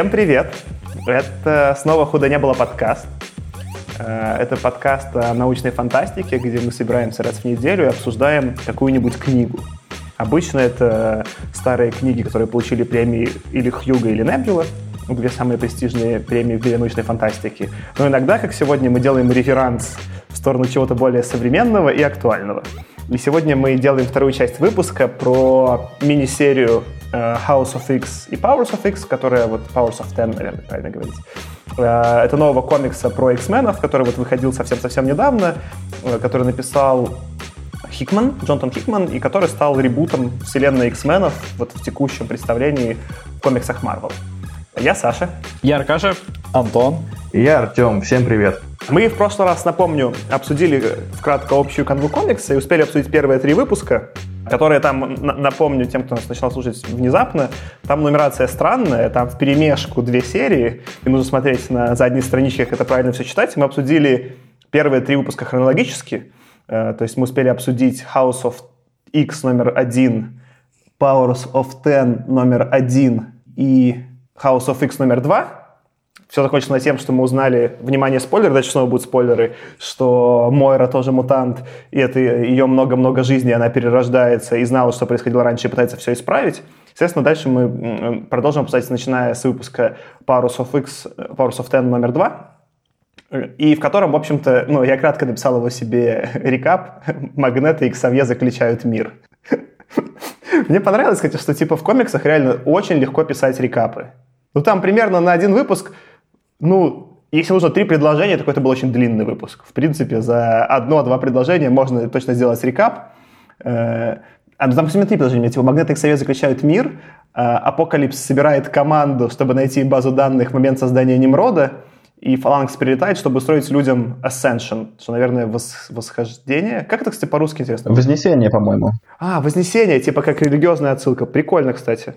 Всем привет! Это снова «Худо не было» подкаст. Э, это подкаст о научной фантастике, где мы собираемся раз в неделю и обсуждаем какую-нибудь книгу. Обычно это старые книги, которые получили премии или Хьюга, или Небюла, две самые престижные премии в мире научной фантастики. Но иногда, как сегодня, мы делаем реверанс в сторону чего-то более современного и актуального. И сегодня мы делаем вторую часть выпуска про мини-серию House of X и Powers of X, которая вот Powers of Ten, наверное, правильно говорить. Э, это нового комикса про X-менов, который вот выходил совсем-совсем недавно, э, который написал Хикман, Джонатан Хикман, и который стал ребутом вселенной X-менов вот в текущем представлении в комиксах Marvel. Я Саша. Я Аркаша. Антон. И я Артем. Всем привет. Мы в прошлый раз, напомню, обсудили вкратко общую канву комикса и успели обсудить первые три выпуска, которые там, напомню тем, кто нас начал слушать внезапно, там нумерация странная, там в перемешку две серии, и нужно смотреть на задней страничке, как это правильно все читать. Мы обсудили первые три выпуска хронологически, э, то есть мы успели обсудить House of X номер один, Powers of Ten номер один и House of X номер два, все закончилось тем, что мы узнали, внимание, спойлер, дальше снова будут спойлеры, что Мойра тоже мутант, и это ее много-много жизней, она перерождается и знала, что происходило раньше, и пытается все исправить. Естественно, дальше мы продолжим обсуждать, начиная с выпуска Powers of X, Powers of Ten номер два, и в котором, в общем-то, ну, я кратко написал его себе рекап, Магнеты и Ксавье заключают мир. Мне понравилось, кстати, что типа в комиксах реально очень легко писать рекапы. Ну, там примерно на один выпуск ну, если нужно три предложения, то это был очень длинный выпуск. В принципе, за одно-два предложения можно точно сделать рекап. Э, а, там всего три предложения. Типа, Магнитный совет заключает мир, э, Апокалипс собирает команду, чтобы найти базу данных в момент создания Немрода, и Фаланкс прилетает, чтобы устроить людям Ascension, что, наверное, вос, восхождение. Как это, кстати, по-русски интересно? Вознесение, по-моему. А, Вознесение, типа как религиозная отсылка. Прикольно, кстати.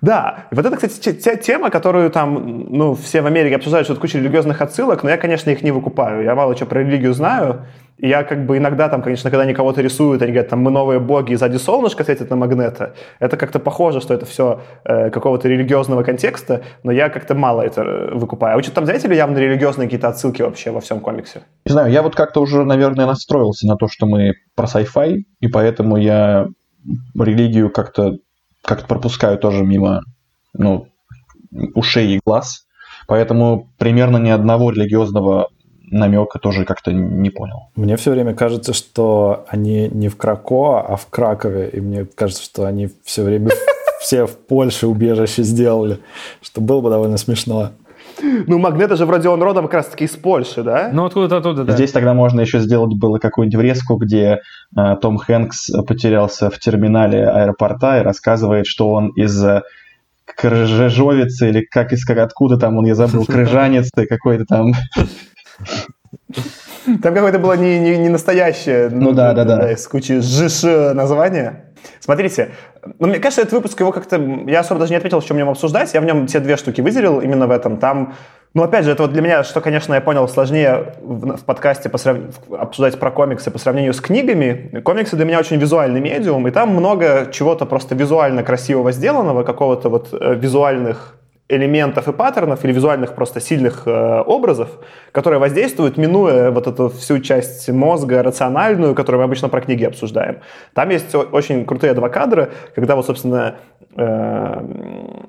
Да, вот это, кстати, тема, которую там, ну, все в Америке обсуждают, что это куча религиозных отсылок, но я, конечно, их не выкупаю. Я мало что про религию знаю, и я как бы иногда там, конечно, когда они кого-то рисуют, они говорят, там, мы новые боги, и сзади солнышко светит на магнета, это как-то похоже, что это все э, какого-то религиозного контекста, но я как-то мало это э, выкупаю. А вы что там заметили явно религиозные какие-то отсылки вообще во всем комиксе? Не знаю, я вот как-то уже, наверное, настроился на то, что мы про sci-fi, и поэтому я религию как-то как-то пропускаю тоже мимо ну, ушей и глаз. Поэтому примерно ни одного религиозного намека тоже как-то не понял. Мне все время кажется, что они не в Крако, а в Кракове. И мне кажется, что они все время все в Польше убежище сделали, что было бы довольно смешно. Ну, Магнета же вроде он родом как раз-таки из Польши, да? Ну, откуда-то оттуда, да. Здесь тогда можно еще сделать было какую-нибудь врезку, где э, Том Хэнкс потерялся в терминале аэропорта и рассказывает, что он из э, Крыжовицы или как из как откуда там он, я забыл, Крыжанец какой-то там. Там какое-то было не, не, не настоящее, ну, да, да, да, из кучи ЖШ название. Смотрите, ну, мне кажется, этот выпуск его как-то... Я особо даже не ответил, чем в нем обсуждать. Я в нем те две штуки выделил именно в этом. Там ну, опять же, это вот для меня, что, конечно, я понял, сложнее в, в подкасте посрав... обсуждать про комиксы по сравнению с книгами. Комиксы для меня очень визуальный медиум, и там много чего-то просто визуально красивого сделанного, какого-то вот э, визуальных элементов и паттернов или визуальных просто сильных э, образов, которые воздействуют, минуя вот эту всю часть мозга рациональную, которую мы обычно про книги обсуждаем. Там есть очень крутые два кадра, когда вот, собственно, э,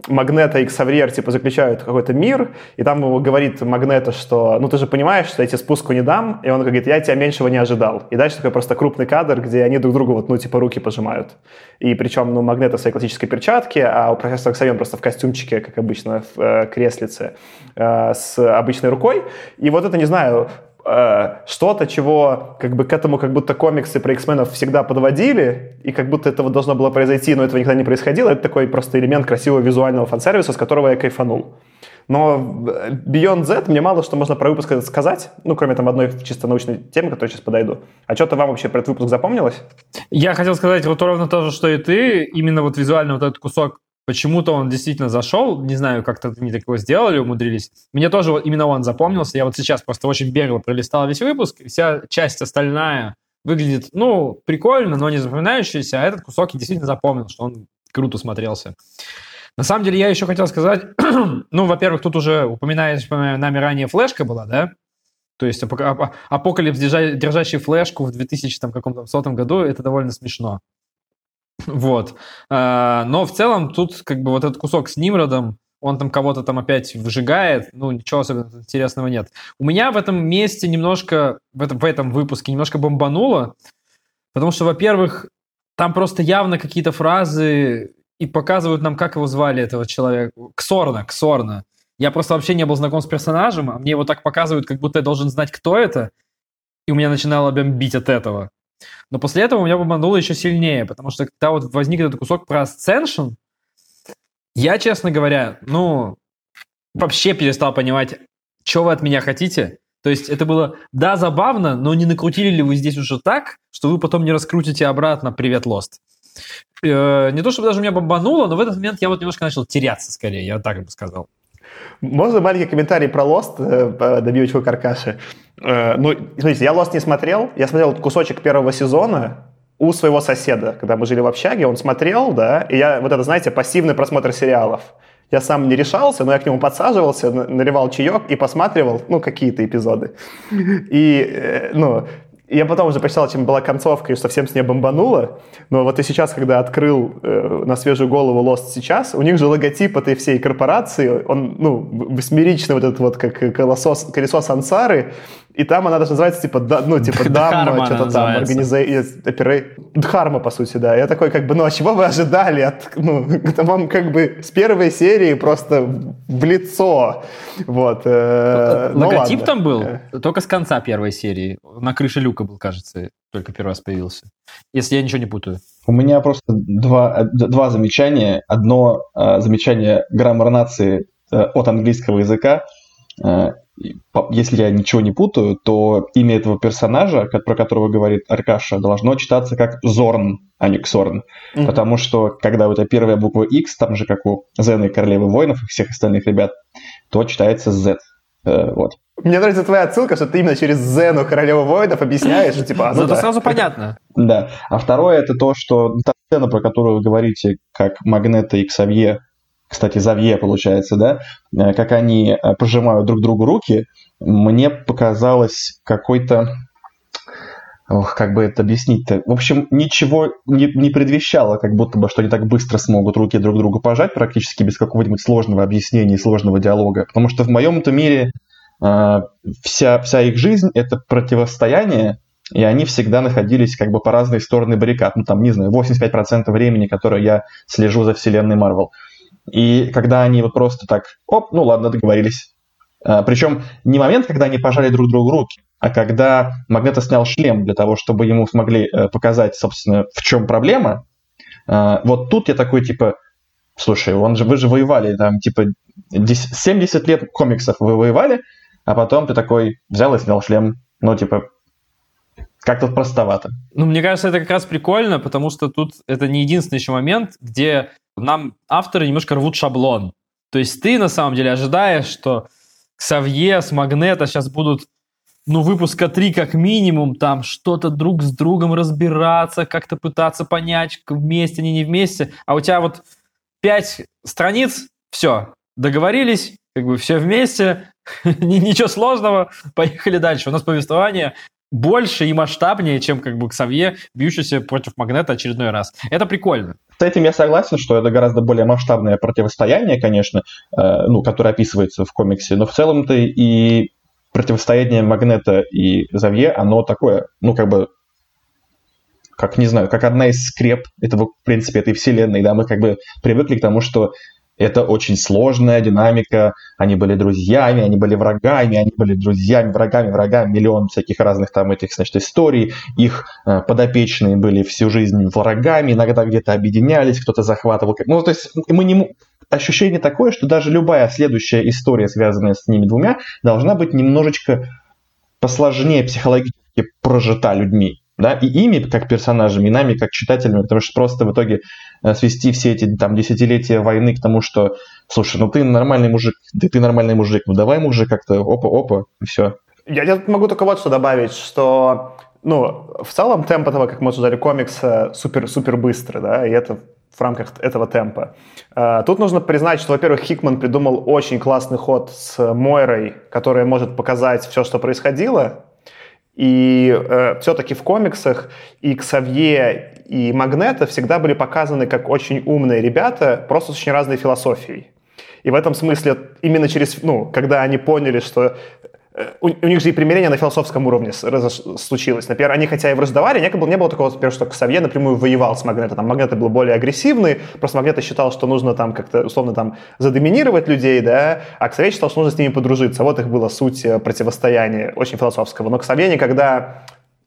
Магнета и Ксавриер типа заключают какой-то мир, и там его говорит Магнета, что ну ты же понимаешь, что я тебе спуску не дам, и он говорит, я тебя меньшего не ожидал. И дальше такой просто крупный кадр, где они друг другу вот, ну типа руки пожимают. И причем, ну, Магнета в своей классической перчатке, а у профессора Ксавьон просто в костюмчике, как обычно, в э, креслице э, с обычной рукой. И вот это, не знаю, Э, что-то, чего как бы к этому как будто комиксы про X-менов всегда подводили, и как будто этого должно было произойти, но этого никогда не происходило. Это такой просто элемент красивого визуального фан-сервиса, с которого я кайфанул. Но Beyond Z мне мало что можно про выпуск сказать, ну, кроме там одной чисто научной темы, которой сейчас подойду. А что-то вам вообще про этот выпуск запомнилось? Я хотел сказать вот ровно то же, что и ты. Именно вот визуально вот этот кусок Почему-то он действительно зашел, не знаю, как-то они такого сделали, умудрились. Мне тоже вот именно он запомнился. Я вот сейчас просто очень бегло пролистал весь выпуск, вся часть остальная выглядит, ну, прикольно, но не запоминающаяся, а этот кусок я действительно запомнил, что он круто смотрелся. На самом деле, я еще хотел сказать, ну, во-первых, тут уже упоминаемая нами ранее флешка была, да? То есть апокалипс, держащий флешку в 2000 там, каком-то сотом году, это довольно смешно. Вот. А, но в целом тут как бы вот этот кусок с Нимродом, он там кого-то там опять выжигает, ну, ничего особенно интересного нет. У меня в этом месте немножко, в этом, в этом выпуске немножко бомбануло, потому что, во-первых, там просто явно какие-то фразы и показывают нам, как его звали, этого человека. Ксорна, Ксорна. Я просто вообще не был знаком с персонажем, а мне его так показывают, как будто я должен знать, кто это, и у меня начинало бомбить от этого. Но после этого у меня бомбануло еще сильнее, потому что когда вот возник этот кусок про Ascension, я, честно говоря, ну, вообще перестал понимать, что вы от меня хотите. То есть это было, да, забавно, но не накрутили ли вы здесь уже так, что вы потом не раскрутите обратно «Привет, Лост». Э, не то, чтобы даже меня бомбануло, но в этот момент я вот немножко начал теряться скорее, я так бы сказал. Можно маленький комментарий про Lost, э, добивочку Каркаши? Э, ну, смотрите, я Lost не смотрел, я смотрел кусочек первого сезона, у своего соседа, когда мы жили в общаге, он смотрел, да, и я, вот это, знаете, пассивный просмотр сериалов. Я сам не решался, но я к нему подсаживался, наливал чаек и посматривал, ну, какие-то эпизоды. И, э, ну, я потом уже почитал, чем была концовка, и совсем с ней бомбануло. Но вот и сейчас, когда открыл э, на свежую голову Lost сейчас, у них же логотип этой всей корпорации, он, ну, восьмеричный вот этот вот, как колесо, колесо сансары, и там она даже называется, типа, да, ну, типа, Дама, что-то там, организация, Дхарма, по сути, да. Я такой, как бы, ну, а чего вы ожидали от, ну, это вам, как бы, с первой серии просто в лицо, вот. Э, ну Логотип там был э. только с конца первой серии, на крыше люка был, кажется, только первый раз появился, если я ничего не путаю. У меня просто два, два замечания. Одно э, замечание граммар нации э, от английского языка э, если я ничего не путаю, то имя этого персонажа, про которого говорит Аркаша, должно читаться как Зорн, а не Ксорн. Mm-hmm. Потому что, когда у тебя первая буква X, там же как у Зена и Королевы Воинов и всех остальных ребят, то читается Z. Э, вот. Мне нравится твоя отсылка, что ты именно через Зену Королеву Воинов объясняешь, что типа... А, ну, Зато да. сразу понятно. Да. А второе это то, что та сцена, про которую вы говорите, как Магнета и Ксавье кстати, Завье, получается, да, э, как они э, пожимают друг другу руки, мне показалось какой-то Ох, как бы это объяснить-то? В общем, ничего не, не предвещало, как будто бы, что они так быстро смогут руки друг другу пожать, практически без какого-нибудь сложного объяснения и сложного диалога. Потому что в моем-то мире э, вся, вся их жизнь — это противостояние, и они всегда находились как бы по разные стороны баррикад. Ну, там, не знаю, 85% времени, которое я слежу за вселенной Марвел. И когда они вот просто так, оп, ну ладно, договорились. А, причем не момент, когда они пожали друг другу руки, а когда Магнето снял шлем для того, чтобы ему смогли э, показать, собственно, в чем проблема. А, вот тут я такой, типа, слушай, он же, вы же воевали, там, типа, 70 лет комиксов вы воевали, а потом ты такой взял и снял шлем. Ну, типа, как-то простовато. Ну, мне кажется, это как раз прикольно, потому что тут это не единственный еще момент, где нам авторы немножко рвут шаблон. То есть ты на самом деле ожидаешь, что Ксавье с Магнета сейчас будут ну, выпуска три как минимум, там что-то друг с другом разбираться, как-то пытаться понять, вместе они, не вместе. А у тебя вот пять страниц, все, договорились, как бы все вместе, ничего сложного, поехали дальше. У нас повествование больше и масштабнее, чем как бы Ксавье, бьющийся против Магнета очередной раз. Это прикольно. С этим я согласен, что это гораздо более масштабное противостояние, конечно, э, ну, которое описывается в комиксе, но в целом-то и противостояние Магнета и Завье, оно такое, ну, как бы, как, не знаю, как одна из скреп этого, в принципе, этой вселенной, да, мы как бы привыкли к тому, что это очень сложная динамика. Они были друзьями, они были врагами, они были друзьями, врагами, врагами. Миллион всяких разных там этих, значит, историй. Их э, подопечные были всю жизнь врагами, иногда где-то объединялись, кто-то захватывал. Ну, то есть мы не... Ощущение такое, что даже любая следующая история, связанная с ними двумя, должна быть немножечко посложнее психологически прожита людьми да, и ими как персонажами, и нами как читателями, потому что просто в итоге э, свести все эти там десятилетия войны к тому, что, слушай, ну ты нормальный мужик, ты, ты нормальный мужик, ну давай мужик как-то опа-опа, и все. Я, я могу только вот что добавить, что ну, в целом темп этого, как мы обсуждали, комикса супер-супер быстрый, да, и это в рамках этого темпа. Э, тут нужно признать, что, во-первых, Хикман придумал очень классный ход с Мойрой, которая может показать все, что происходило, и э, все-таки в комиксах и Ксавье, и Магнета всегда были показаны как очень умные ребята, просто с очень разной философией. И в этом смысле именно через, ну, когда они поняли, что у, у них же и примирение на философском уровне случилось. Например, они хотя и враждовали, не было, не было такого, например, что Ксавье напрямую воевал с Магнето. Там Магнето был более агрессивный, просто Магнето считал, что нужно там как-то, условно, там задоминировать людей, да, а Ксавье считал, что нужно с ними подружиться. Вот их была суть э, противостояния очень философского. Но Ксавье никогда,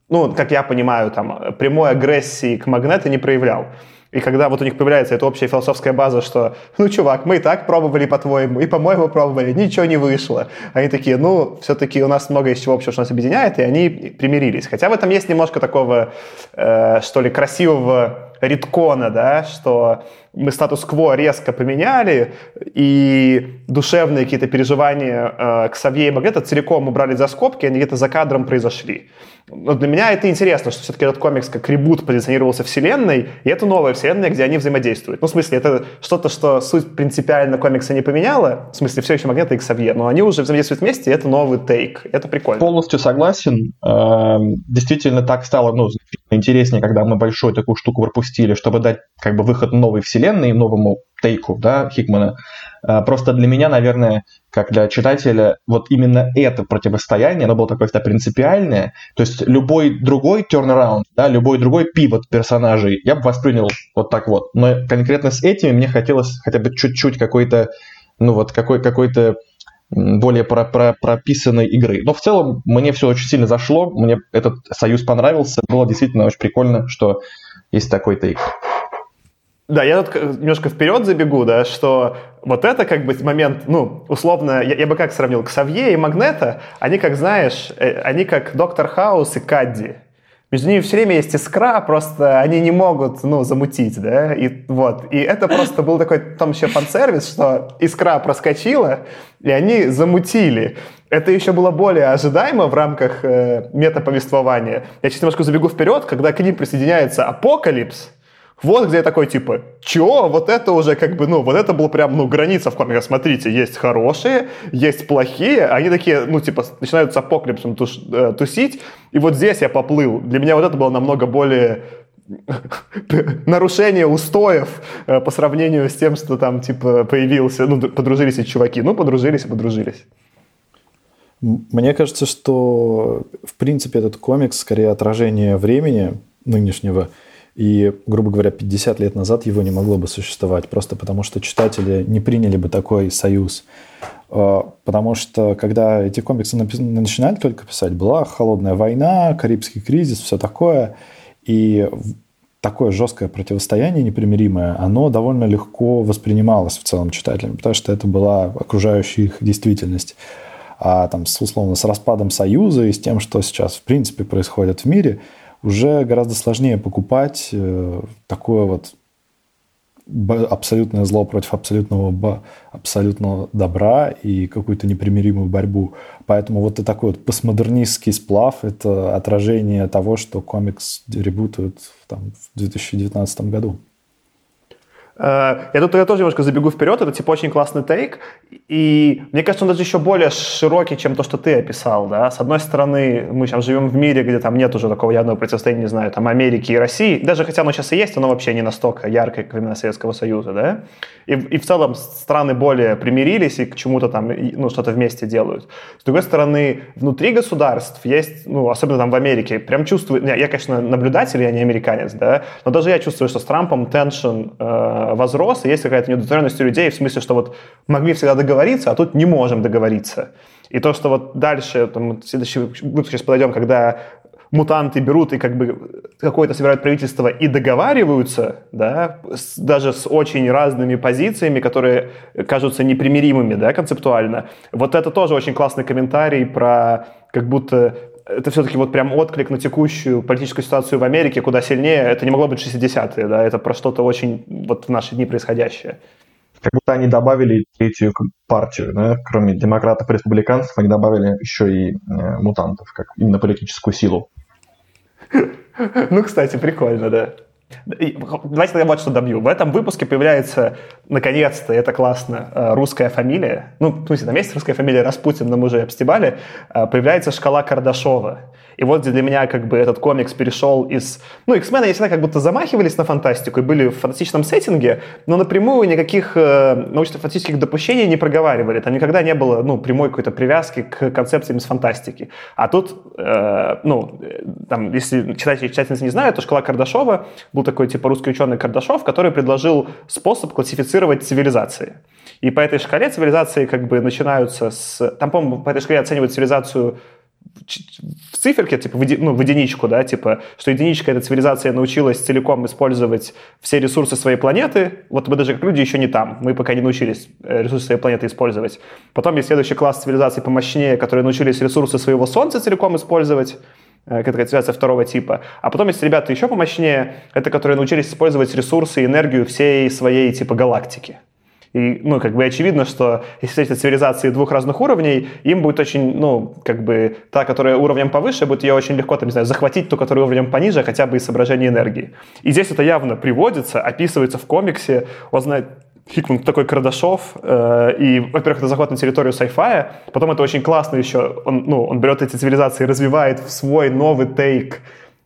ну, как я понимаю, там, прямой агрессии к Магнето не проявлял. И когда вот у них появляется эта общая философская база, что, ну, чувак, мы и так пробовали, по-твоему, и, по-моему, пробовали, ничего не вышло. Они такие, ну, все-таки у нас много из чего общего, что нас объединяет, и они примирились. Хотя в этом есть немножко такого, э, что ли, красивого риткона, да, что мы статус-кво резко поменяли, и душевные какие-то переживания э, к Савье и Магнета целиком убрали за скобки, они где-то за кадром произошли. Но для меня это интересно, что все-таки этот комикс как ребут позиционировался вселенной, и это новая вселенная, где они взаимодействуют. Ну, в смысле, это что-то, что суть принципиально комикса не поменяла, в смысле, все еще Магнета и Ксавье, но они уже взаимодействуют вместе, и это новый тейк. Это прикольно. Полностью согласен. Эм, действительно, так стало ну, интереснее, когда мы большую такую штуку пропустили, чтобы дать как бы выход новой вселенной, новому тейку, да, Хикмана. А, просто для меня, наверное, как для читателя, вот именно это противостояние, оно было такое то принципиальное. То есть любой другой turnaround, да, любой другой пивот персонажей я бы воспринял вот так вот. Но конкретно с этими мне хотелось хотя бы чуть-чуть какой-то, ну вот какой, какой-то более про, про, прописанной игры. Но в целом мне все очень сильно зашло, мне этот союз понравился, было действительно очень прикольно, что есть такой тейк. Да, я тут немножко вперед забегу, да, что вот это как бы момент, ну, условно, я, я бы как сравнил, Ксавье и Магнето, они как, знаешь, э, они как Доктор Хаус и Кадди. Между ними все время есть искра, просто они не могут, ну, замутить, да, и вот. И это просто был такой, там еще фан-сервис, что искра проскочила, и они замутили. Это еще было более ожидаемо в рамках э, метаповествования. Я сейчас немножко забегу вперед, когда к ним присоединяется Апокалипс, вот где я такой, типа, чё? Вот это уже как бы, ну, вот это был прям, ну, граница в комиках. Смотрите, есть хорошие, есть плохие. Они такие, ну, типа, начинают с апокалипсом туш, э, тусить. И вот здесь я поплыл. Для меня вот это было намного более нарушение устоев э, по сравнению с тем, что там, типа, появился, ну, подружились эти чуваки. Ну, подружились и подружились. Мне кажется, что, в принципе, этот комикс скорее отражение времени нынешнего – и, грубо говоря, 50 лет назад его не могло бы существовать, просто потому что читатели не приняли бы такой союз. А, потому что, когда эти комиксы начинали только писать, была холодная война, Карибский кризис, все такое. И такое жесткое противостояние непримиримое, оно довольно легко воспринималось в целом читателями, потому что это была окружающая их действительность. А там, условно, с распадом Союза и с тем, что сейчас в принципе происходит в мире – уже гораздо сложнее покупать э, такое вот абсолютное зло против абсолютного, абсолютного добра и какую-то непримиримую борьбу. Поэтому вот и такой вот постмодернистский сплав – это отражение того, что комикс ребутует там, в 2019 году. Э, я тут я тоже немножко забегу вперед, это типа очень классный тейк, и мне кажется, он даже еще более широкий, чем то, что ты описал, да. С одной стороны, мы сейчас живем в мире, где там нет уже такого явного противостояния, не знаю, там Америки и России, даже хотя оно сейчас и есть, оно вообще не настолько яркое, как времена Советского Союза, да. И, и в целом страны более примирились и к чему-то там, ну, что-то вместе делают. С другой стороны, внутри государств есть, ну, особенно там в Америке, прям чувствую, я, я конечно, наблюдатель, я не американец, да, но даже я чувствую, что с Трампом теншн э, возрос, и есть какая-то неудовлетворенность у людей в смысле, что вот могли всегда договориться, а тут не можем договориться. И то, что вот дальше, там, в следующий выпуск сейчас подойдем, когда мутанты берут и как бы какое-то собирают правительство и договариваются, да, с, даже с очень разными позициями, которые кажутся непримиримыми, да, концептуально. Вот это тоже очень классный комментарий про как будто это все-таки вот прям отклик на текущую политическую ситуацию в Америке, куда сильнее. Это не могло быть 60-е, да, это про что-то очень вот в наши дни происходящее. Как будто они добавили третью партию, да? кроме демократов и республиканцев, они добавили еще и э, мутантов, как именно политическую силу. Ну, кстати, прикольно, да. Давайте тогда вот что добью. В этом выпуске появляется, наконец-то, это классно, э, русская фамилия. Ну, в смысле, там есть русская фамилия Распутин, но мы уже обстебали. Э, появляется шкала Кардашова. И вот для меня как бы этот комикс перешел из... Ну, X-Men они всегда как будто замахивались на фантастику и были в фантастичном сеттинге, но напрямую никаких э, научно-фантастических допущений не проговаривали. Там никогда не было, ну, прямой какой-то привязки к концепциям из фантастики. А тут, э, ну, там, если читатели и читательницы не знают, то шкала Кардашова был такой, типа, русский ученый Кардашов, который предложил способ классифицировать цивилизации. И по этой шкале цивилизации как бы начинаются с... Там, по-моему, по этой шкале оценивают цивилизацию в циферке, типа, в, еди, ну, в единичку, да, типа, что единичка, эта цивилизация научилась целиком использовать все ресурсы своей планеты, вот мы даже как люди еще не там, мы пока не научились э, ресурсы своей планеты использовать. Потом есть следующий класс цивилизаций помощнее, которые научились ресурсы своего Солнца целиком использовать, э, какая цивилизация второго типа. А потом есть ребята еще помощнее, это которые научились использовать ресурсы и энергию всей своей, типа, галактики. И, ну, как бы очевидно, что если эти цивилизации двух разных уровней, им будет очень, ну, как бы та, которая уровнем повыше, будет ее очень легко, там, не знаю, захватить ту, которая уровнем пониже, хотя бы из соображения энергии. И здесь это явно приводится, описывается в комиксе. Он знает, Хикман такой Кардашов, э, и, во-первых, это заход на территорию sci потом это очень классно еще, он, ну, он берет эти цивилизации развивает в свой новый тейк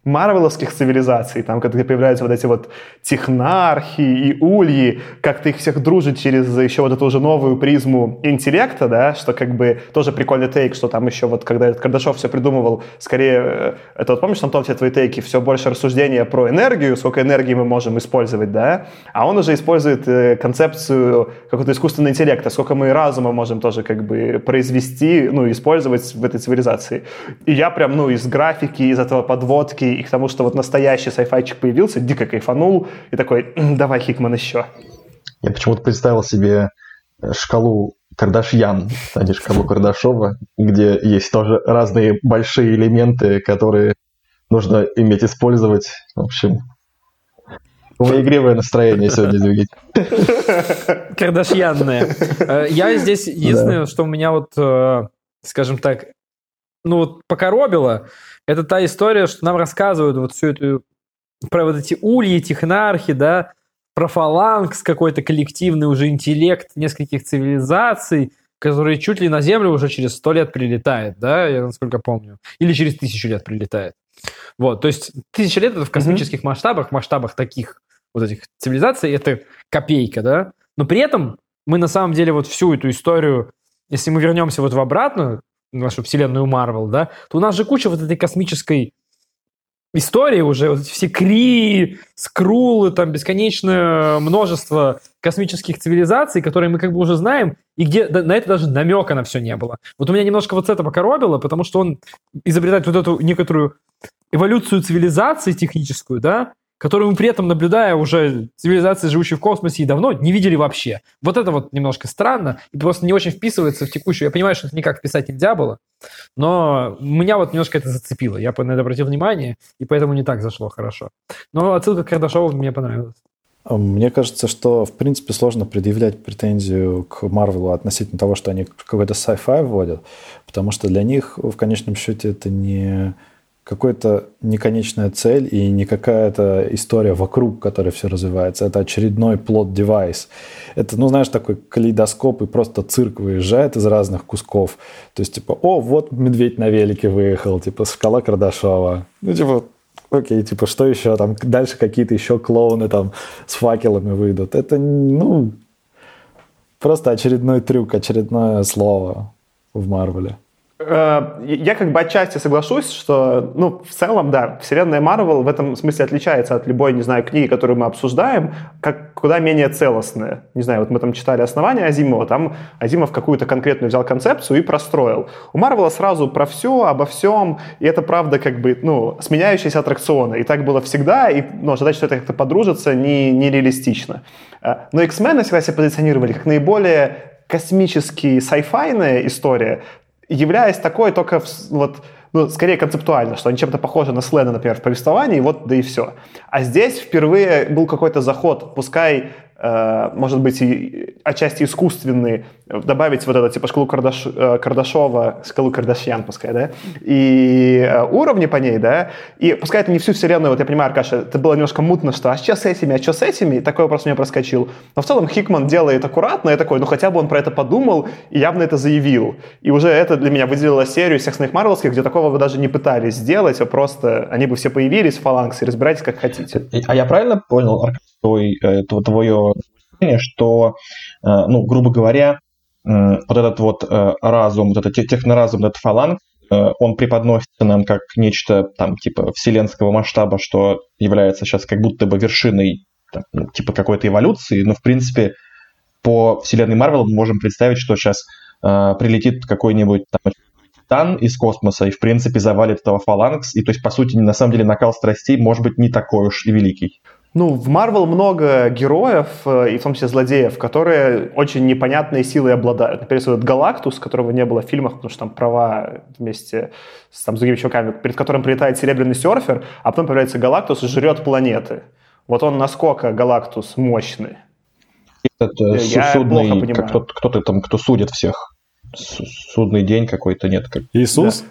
марвеловских цивилизаций, там, когда появляются вот эти вот технархи и ульи, как-то их всех дружит через еще вот эту уже новую призму интеллекта, да, что как бы тоже прикольный тейк, что там еще вот, когда Кардашов все придумывал, скорее, э, это вот помнишь, Антон, все твои тейки, все больше рассуждения про энергию, сколько энергии мы можем использовать, да, а он уже использует э, концепцию какого-то искусственного интеллекта, сколько мы разума можем тоже как бы произвести, ну, использовать в этой цивилизации. И я прям, ну, из графики, из этого подводки, и к тому, что вот настоящий сайфайчик появился, дико кайфанул, и такой, давай, Хикман, еще. Я почему-то представил себе э, шкалу Кардашьян, а не шкалу Кардашова, где есть тоже разные большие элементы, которые нужно иметь использовать. В общем, у меня игривое настроение сегодня, извините. Кардашьянное. Э, я здесь единственное, что у меня вот, э, скажем так, ну вот покоробило, это та история, что нам рассказывают вот всю эту про вот эти ульи, технархи, да, про фаланкс, какой-то коллективный уже интеллект нескольких цивилизаций, который чуть ли на Землю уже через сто лет прилетает, да, я насколько помню. Или через тысячу лет прилетает. Вот, то есть тысяча лет это в космических mm-hmm. масштабах, масштабах таких вот этих цивилизаций, это копейка, да. Но при этом мы на самом деле вот всю эту историю, если мы вернемся вот в обратную, нашу вселенную Марвел, да, то у нас же куча вот этой космической истории уже, вот все Кри, Скрулы, там бесконечное множество космических цивилизаций, которые мы как бы уже знаем, и где на это даже намека на все не было. Вот у меня немножко вот это покоробило, потому что он изобретает вот эту некоторую эволюцию цивилизации техническую, да, которую мы при этом, наблюдая уже цивилизации, живущие в космосе, и давно не видели вообще. Вот это вот немножко странно и просто не очень вписывается в текущую. Я понимаю, что это никак вписать нельзя было, но меня вот немножко это зацепило. Я на это обратил внимание, и поэтому не так зашло хорошо. Но отсылка к Кардашову мне понравилась. Мне кажется, что, в принципе, сложно предъявлять претензию к Марвелу относительно того, что они какой-то sci-fi вводят, потому что для них, в конечном счете, это не какая-то неконечная цель и не какая-то история вокруг, которой все развивается. Это очередной плод-девайс. Это, ну, знаешь, такой калейдоскоп и просто цирк выезжает из разных кусков. То есть, типа, о, вот медведь на велике выехал, типа, скала Кардашова. Ну, типа, окей, типа, что еще там? Дальше какие-то еще клоуны там с факелами выйдут. Это, ну, просто очередной трюк, очередное слово в Марвеле. Э, я как бы отчасти соглашусь, что, ну, в целом, да, вселенная Марвел в этом смысле отличается от любой, не знаю, книги, которую мы обсуждаем, как куда менее целостная. Не знаю, вот мы там читали «Основание Азимова», там Азимов какую-то конкретную взял концепцию и простроил. У Марвела сразу про все, обо всем, и это, правда, как бы, ну, сменяющиеся аттракционы. И так было всегда, и, ну, ожидать, что это как-то подружится, не, нереалистично. Э, но X-Men всегда себя позиционировали как наиболее космический сайфайная история, являясь такой только в, вот, ну, скорее концептуально, что они чем-то похожи на Слена, например, в повествовании, вот да и все. А здесь впервые был какой-то заход, пускай может быть, и отчасти искусственный, добавить вот это, типа, шкалу Кардаш, э, Кардашова, шкалу Кардашьян, пускай, да, и э, уровни по ней, да, и пускай это не всю вселенную, вот я понимаю, Аркаша, это было немножко мутно, что а что с этими, а что с этими, и такой вопрос мне проскочил. Но в целом Хикман делает аккуратно, и такой, ну хотя бы он про это подумал и явно это заявил. И уже это для меня выделило серию всех своих марвелских, где такого вы даже не пытались сделать, а просто они бы все появились в фаланксе, разбирайтесь как хотите. А я правильно понял, Аркаш, э, твое что, э, ну, грубо говоря, вот этот вот э, разум, вот этот техноразум, этот фаланг, э, он преподносится нам как нечто там типа вселенского масштаба, что является сейчас как будто бы вершиной там, ну, типа какой-то эволюции, но в принципе по вселенной Марвел мы можем представить, что сейчас э, прилетит какой-нибудь там титан из космоса и в принципе завалит этого фалангс, и то есть по сути на самом деле накал страстей может быть не такой уж и великий. Ну, в Марвел много героев, э, и в том числе злодеев, которые очень непонятные силы обладают. Например, этот Галактус, которого не было в фильмах, потому что там права вместе с, там, с другими чуваками, перед которым прилетает серебряный серфер, а потом появляется Галактус и жрет планеты. Вот он насколько Галактус мощный. Это Я судный, как кто, кто-то там, кто судит всех. Судный день какой-то, нет? Как... Иисус? Да.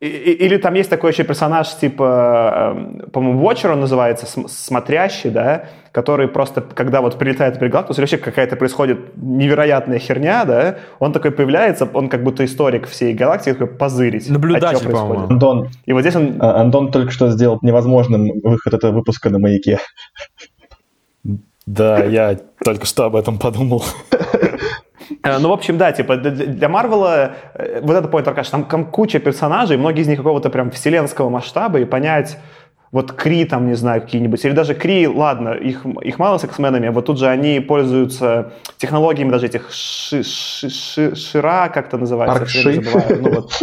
Или там есть такой еще персонаж, типа, эм, по-моему, Watcher он называется, смотрящий, да, который просто, когда вот прилетает при Галактус, или вообще какая-то происходит невероятная херня, да, он такой появляется, он как будто историк всей галактики, такой позырить. Наблюдатель, а по-моему. Антон, и вот здесь он... А, Антон только что сделал невозможным выход этого выпуска на маяке. Да, я только что об этом подумал. Э, ну, в общем, да, типа для Марвела э, вот это point, Аркаш, там, там куча персонажей, многие из них какого-то прям вселенского масштаба, и понять, вот Кри там, не знаю, какие-нибудь, или даже Кри, ладно, их, их мало с X-менами, вот тут же они пользуются технологиями даже этих ши, ши, ши, Шира, как-то называется, Аркши. Ну, вот.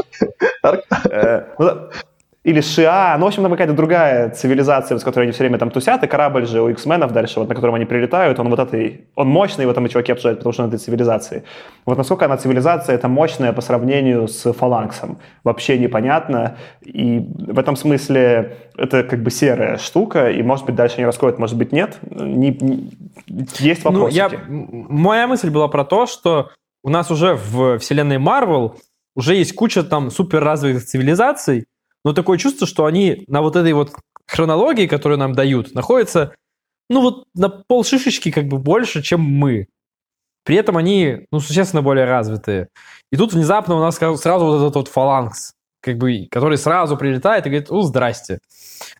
Э, или ШИА, ну, в общем, там какая-то другая цивилизация, с которой они все время там тусят, и корабль же у X-менов дальше, вот, на котором они прилетают, он вот этой, он мощный, его там и чуваки обсуждают, потому что он этой цивилизации. Вот насколько она цивилизация, это мощная по сравнению с фаланксом, вообще непонятно, и в этом смысле это как бы серая штука, и, может быть, дальше не раскроют, может быть, нет, не, не, есть вопросы. Ну, я, моя мысль была про то, что у нас уже в вселенной Марвел уже есть куча там суперразвитых цивилизаций, но такое чувство, что они на вот этой вот хронологии, которую нам дают, находятся, ну вот на полшишечки как бы больше, чем мы. При этом они, ну, существенно более развитые. И тут внезапно у нас сразу вот этот вот фаланкс, как бы, который сразу прилетает и говорит, ну, здрасте.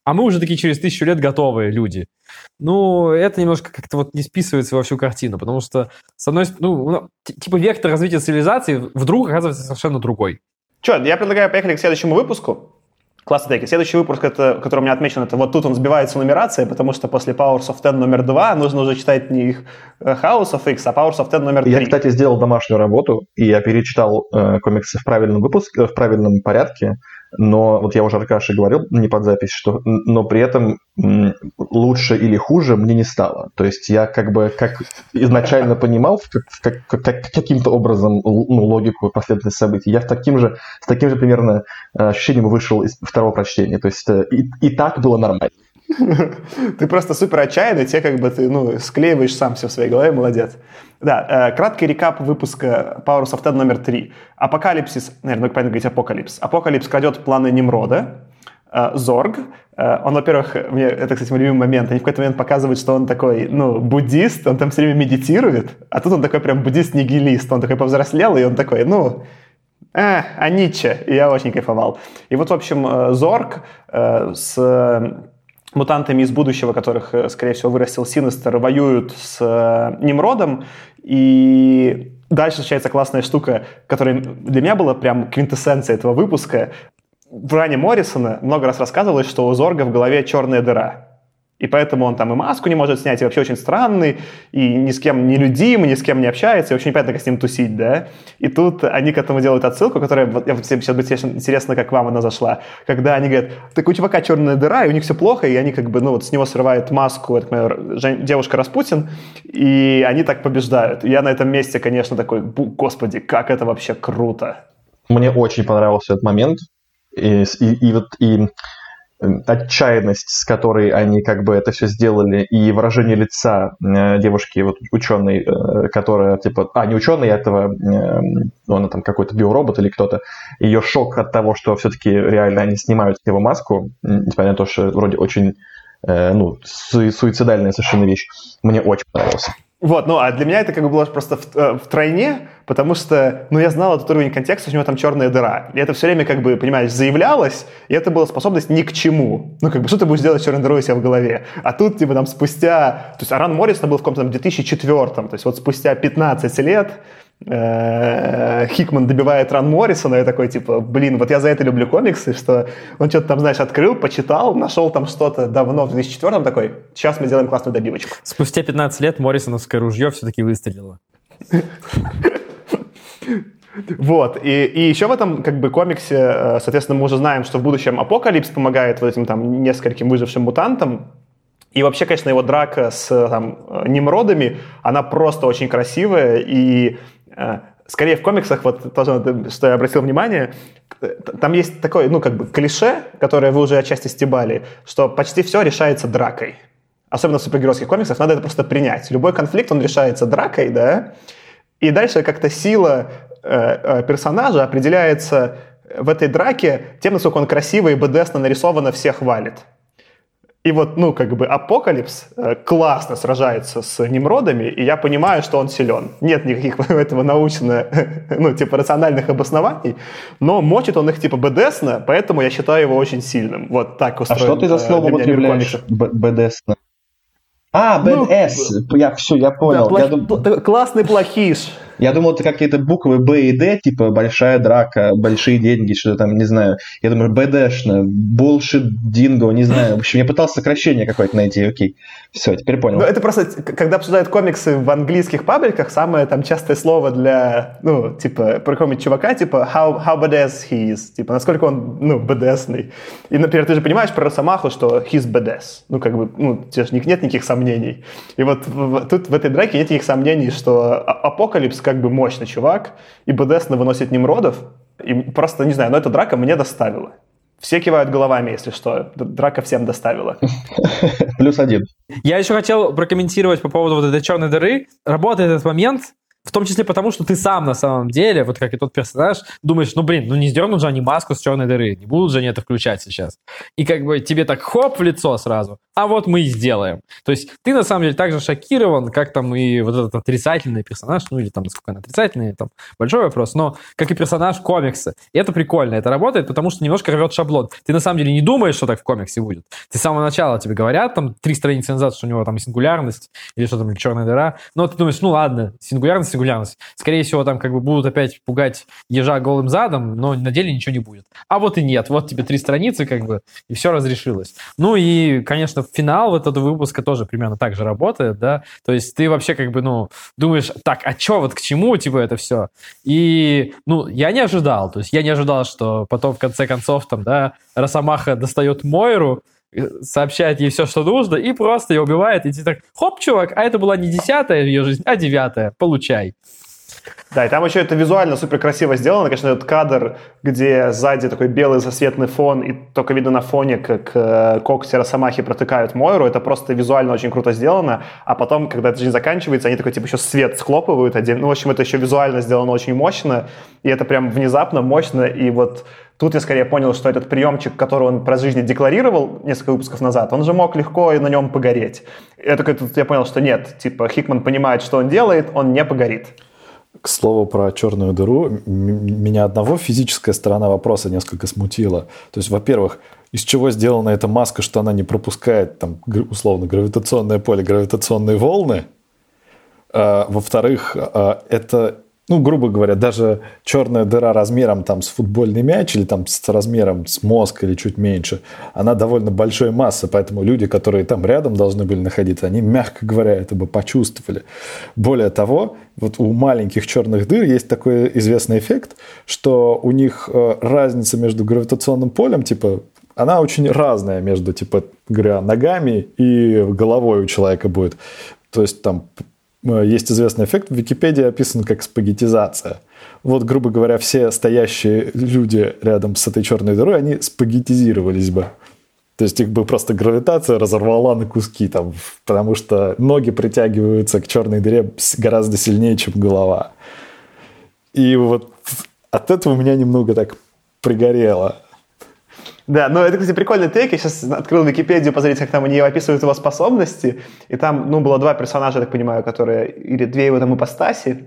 А мы уже такие через тысячу лет готовые люди. Ну, это немножко как-то вот не списывается во всю картину, потому что, с одной стороны, ну, типа вектор развития цивилизации вдруг оказывается совершенно другой. Че, я предлагаю поехали к следующему выпуску. Классный теки. Следующий выпуск, это, который у меня отмечен, это вот тут он сбивается нумерация, потому что после Powers of Ten номер 2 нужно уже читать не их э, House of X, а Powers of Ten номер 3. Я, кстати, сделал домашнюю работу, и я перечитал э, комиксы в правильном выпуске, в правильном порядке но вот я уже Аркаше говорил не под запись, что но при этом лучше или хуже мне не стало. То есть я как бы как изначально понимал как, как, как, каким-то образом ну, логику последовательность событий, я в таким же, с таким же примерно э, ощущением вышел из второго прочтения. То есть э, и, и так было нормально. Ты просто супер отчаянный, те как бы ты ну, склеиваешь сам все в своей голове, молодец. Да, э, краткий recap выпуска Powers of Ten номер 3. Апокалипсис, наверное, правильно говорить Апокалипс. Апокалипс крадет планы Немрода. Э, Зорг, э, он, во-первых, мне, это, кстати, мой любимый момент, они в какой-то момент показывают, что он такой, ну, буддист, он там все время медитирует, а тут он такой прям буддист-нигилист, он такой повзрослел, и он такой, ну, э, а Ницше, и я очень кайфовал. И вот, в общем, э, Зорг с мутантами из будущего, которых, э, скорее всего, вырастил Синестер, воюют с э, Немродом, и дальше случается классная штука, которая для меня была прям квинтэссенция этого выпуска. В ране Моррисона много раз рассказывалось, что у Зорга в голове черная дыра. И поэтому он там и маску не может снять, и вообще очень странный, и ни с кем не людим, и ни с кем не общается, и вообще непонятно, как с ним тусить, да. И тут они к этому делают отсылку, которая, я, сейчас будет интересно, как вам она зашла, когда они говорят, так у чувака черная дыра, и у них все плохо, и они как бы, ну вот с него срывают маску, это моя девушка Распутин, и они так побеждают. И я на этом месте, конечно, такой, господи, как это вообще круто. Мне очень понравился этот момент, и, и, и вот и отчаянность, с которой они как бы это все сделали, и выражение лица э, девушки, вот ученой, э, которая типа, а не ученый этого, ну, она там какой-то биоробот или кто-то, ее шок от того, что все-таки реально они снимают его маску, несмотря на то, что вроде очень э, ну, суицидальная совершенно вещь, мне очень понравился. Вот, ну а для меня это как бы было просто в, в тройне, потому что, ну, я знал этот уровень контекста, у него там черная дыра. И это все время, как бы, понимаешь, заявлялось, и это была способность ни к чему. Ну, как бы, что ты будешь делать с черной дырой у себя в голове? А тут, типа, там, спустя... То есть Аран Моррисон был в каком-то там 2004 то есть вот спустя 15 лет Э, Хикман добивает run Моррисона, и такой, типа, блин, вот я за это люблю комиксы, что он что-то там, знаешь, открыл, почитал, нашел там что-то давно, в 2004-м, такой, сейчас мы сделаем классную добивочку. Спустя 15 лет Моррисоновское ружье все-таки выстрелило. Вот, и, и еще в этом как бы комиксе, э, соответственно, мы уже знаем, что в будущем Апокалипс помогает вот этим там нескольким выжившим мутантам, и вообще, конечно, его драка с там, Немродами, она просто очень красивая, и Э, скорее в комиксах, вот тоже, что я обратил внимание, там есть такое, ну, как бы клише, которое вы уже отчасти стебали, что почти все решается дракой. Особенно в супергеройских комиксах, надо это просто принять. Любой конфликт, он решается дракой, да, и дальше как-то сила э, э персонажа определяется в этой драке тем, насколько он красиво и БДСно нарисованно всех валит. И вот, ну, как бы Апокалипс э, классно сражается с Немродами, и я понимаю, что он силен. Нет никаких этого научно, ну, типа, рациональных обоснований, но мочит он их, типа, badass но, поэтому я считаю его очень сильным. Вот так устроен. А что ты за слово употребляешь? badass но? А, badass. Ну, я все, я понял. Да, плох... я дум... Классный плохиш. Я думал, это какие-то буквы Б и Д, типа большая драка, большие деньги, что-то там, не знаю. Я думаю, БДшно, bullshit, динго, не знаю. В общем, я пытался сокращение какое-то найти, окей. Все, теперь понял. Ну, это просто, когда обсуждают комиксы в английских пабликах, самое там частое слово для, ну, типа, про какого-нибудь чувака, типа, how, how badass he is, типа, насколько он, ну, badass ный. И, например, ты же понимаешь про Росомаху, что he's badass. Ну, как бы, ну, тебе же нет никаких сомнений. И вот в, тут в этой драке нет никаких сомнений, что Апокалипс как бы мощный чувак, и badass но выносит Немродов, и просто, не знаю, но эта драка мне доставила. Все кивают головами, если что. Драка всем доставила. Плюс один. Я еще хотел прокомментировать по поводу вот этой черной дыры. Работает этот момент, в том числе потому, что ты сам на самом деле, вот как и тот персонаж, думаешь, ну блин, ну не сдернут же они маску с черной дыры, не будут же они это включать сейчас. И как бы тебе так хоп в лицо сразу, а вот мы и сделаем. То есть ты на самом деле так же шокирован, как там и вот этот отрицательный персонаж, ну или там насколько он отрицательный, там большой вопрос, но как и персонаж комикса. И это прикольно, это работает, потому что немножко рвет шаблон. Ты на самом деле не думаешь, что так в комиксе будет. Ты с самого начала тебе говорят, там три страницы назад, что у него там сингулярность или что там, черная дыра, но ты думаешь, ну ладно, сингулярность сингулярность. Скорее всего, там как бы будут опять пугать ежа голым задом, но на деле ничего не будет. А вот и нет. Вот тебе три страницы, как бы, и все разрешилось. Ну и, конечно, финал этого выпуска тоже примерно так же работает, да. То есть ты вообще как бы, ну, думаешь, так, а что, вот к чему, типа, это все? И, ну, я не ожидал. То есть я не ожидал, что потом, в конце концов, там, да, Росомаха достает Мойру, сообщает ей все, что нужно, и просто ее убивает, и ты так, хоп, чувак, а это была не десятая ее жизнь, а девятая, получай. Да, и там еще это визуально супер красиво сделано. Конечно, этот кадр, где сзади такой белый засветный фон, и только видно на фоне, как э, когти Росомахи протыкают Мойру, это просто визуально очень круто сделано. А потом, когда эта жизнь заканчивается, они такой, типа, еще свет схлопывают один. Ну, в общем, это еще визуально сделано очень мощно, и это прям внезапно, мощно, и вот Тут я скорее понял, что этот приемчик, который он про жизнь декларировал несколько выпусков назад, он же мог легко и на нем погореть. Только тут я понял, что нет, типа Хикман понимает, что он делает, он не погорит. К слову про черную дыру, меня одного физическая сторона вопроса несколько смутила. То есть, во-первых, из чего сделана эта маска, что она не пропускает, там, условно, гравитационное поле, гравитационные волны. А, во-вторых, а, это ну, грубо говоря, даже черная дыра размером там с футбольный мяч или там с размером с мозг или чуть меньше, она довольно большой массы, поэтому люди, которые там рядом должны были находиться, они, мягко говоря, это бы почувствовали. Более того, вот у маленьких черных дыр есть такой известный эффект, что у них э, разница между гравитационным полем, типа, она очень разная между, типа, говоря, ногами и головой у человека будет. То есть там есть известный эффект, в Википедии описан как спагетизация. Вот, грубо говоря, все стоящие люди рядом с этой черной дырой, они спагетизировались бы. То есть их бы просто гравитация разорвала на куски, там, потому что ноги притягиваются к черной дыре гораздо сильнее, чем голова. И вот от этого у меня немного так пригорело. Да, но это, кстати, прикольный тейк. Я сейчас открыл Википедию, посмотреть, как там они описывают его способности. И там, ну, было два персонажа, я так понимаю, которые... Или две его там ипостаси.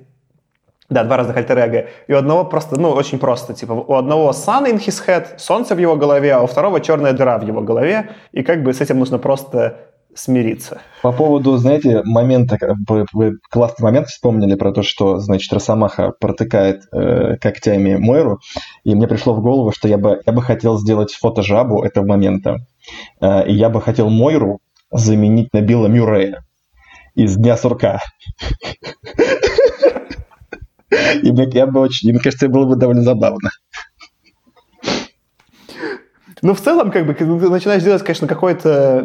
Да, два разных альтер -эго. И у одного просто, ну, очень просто. Типа, у одного sun in his head, солнце в его голове, а у второго черная дыра в его голове. И как бы с этим нужно просто смириться. По поводу, знаете, момента, вы, вы классный момент вспомнили про то, что, значит, Росомаха протыкает э, когтями Мойру, и мне пришло в голову, что я бы, я бы хотел сделать фотожабу этого момента, э, и я бы хотел Мойру заменить на Билла Мюррея из Дня сурка. И мне, я бы очень, мне кажется, было бы довольно забавно. Ну, в целом, как бы, ты начинаешь делать, конечно, какое-то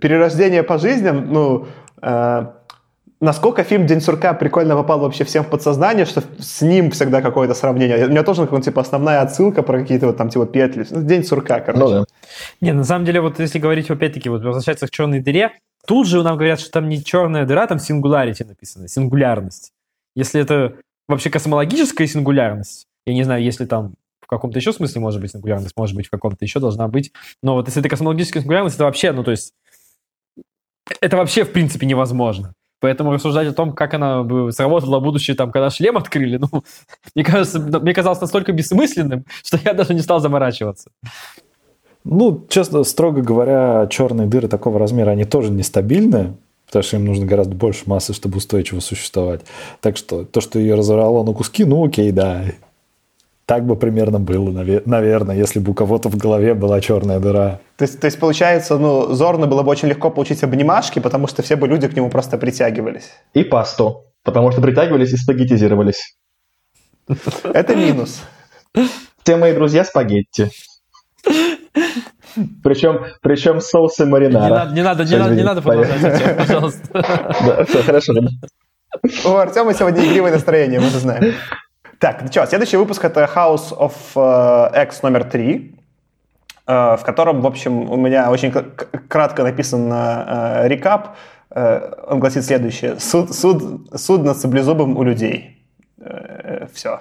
перерождение по жизням, ну, э, насколько фильм «День сурка» прикольно попал вообще всем в подсознание, что с ним всегда какое-то сравнение. У меня тоже, ну, типа, основная отсылка про какие-то вот там, типа, петли. Ну, «День сурка», короче. Ну, да. Не, на самом деле, вот если говорить, опять-таки, вот возвращаться к черной дыре, тут же нам говорят, что там не черная дыра, там сингулярити написано, сингулярность. Если это вообще космологическая сингулярность, я не знаю, если там в каком-то еще смысле может быть сингулярность, может быть, в каком-то еще должна быть. Но вот если это космологическая сингулярность, это вообще, ну, то есть, это вообще, в принципе, невозможно. Поэтому рассуждать о том, как она бы сработала будущее, там, когда шлем открыли, ну, мне кажется, мне казалось настолько бессмысленным, что я даже не стал заморачиваться. Ну, честно, строго говоря, черные дыры такого размера, они тоже нестабильны, потому что им нужно гораздо больше массы, чтобы устойчиво существовать. Так что то, что ее разорвало на куски, ну окей, да. Так бы примерно было, наверное, если бы у кого-то в голове была черная дыра. То есть, то есть получается, ну, Зорно было бы очень легко получить обнимашки, потому что все бы люди к нему просто притягивались. И пасту, потому что притягивались и спагеттизировались. Это минус. Все мои друзья спагетти. Причем, причем соусы маринара. Не надо, не надо, не надо, продолжать, пожалуйста. Да, все, хорошо. У Артема сегодня игривое настроение, мы это знаем. Так, ну что, следующий выпуск это House of uh, X номер 3, uh, в котором, в общем, у меня очень кратко написан uh, рекап. Он гласит следующее. Суд, суд, суд над саблезубом у людей. Все.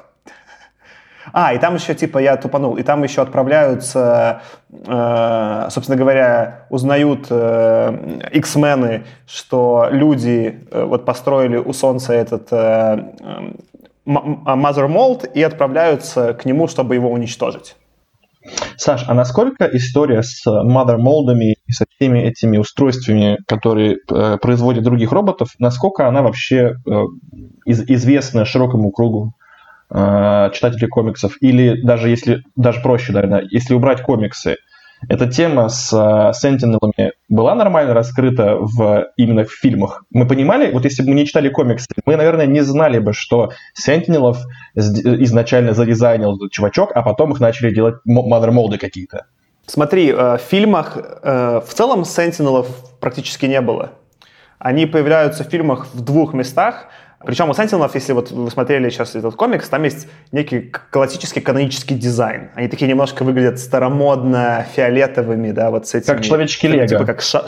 А, и там еще, типа, я тупанул, и там еще отправляются, э, собственно говоря, узнают э, X-мены, что люди э, вот построили у Солнца этот э, Mother Mold и отправляются к нему, чтобы его уничтожить. Саш, а насколько история с Mother Moldами и со всеми этими устройствами, которые э, производят других роботов, насколько она вообще э, из, известна широкому кругу э, читателей комиксов? Или даже если, даже проще, наверное, если убрать комиксы, эта тема с э, сентинелами была нормально раскрыта в, именно в фильмах? Мы понимали, вот если бы мы не читали комиксы, мы, наверное, не знали бы, что сентинелов изначально задизайнил этот чувачок, а потом их начали делать мадер-молды какие-то. Смотри, э, в фильмах э, в целом сентинелов практически не было. Они появляются в фильмах в двух местах, причем у Sentinelов, если вот вы смотрели сейчас этот комикс, там есть некий классический канонический дизайн. Они такие немножко выглядят старомодно, фиолетовыми, да, вот с этими... Как человечки Лего. Типа как ша...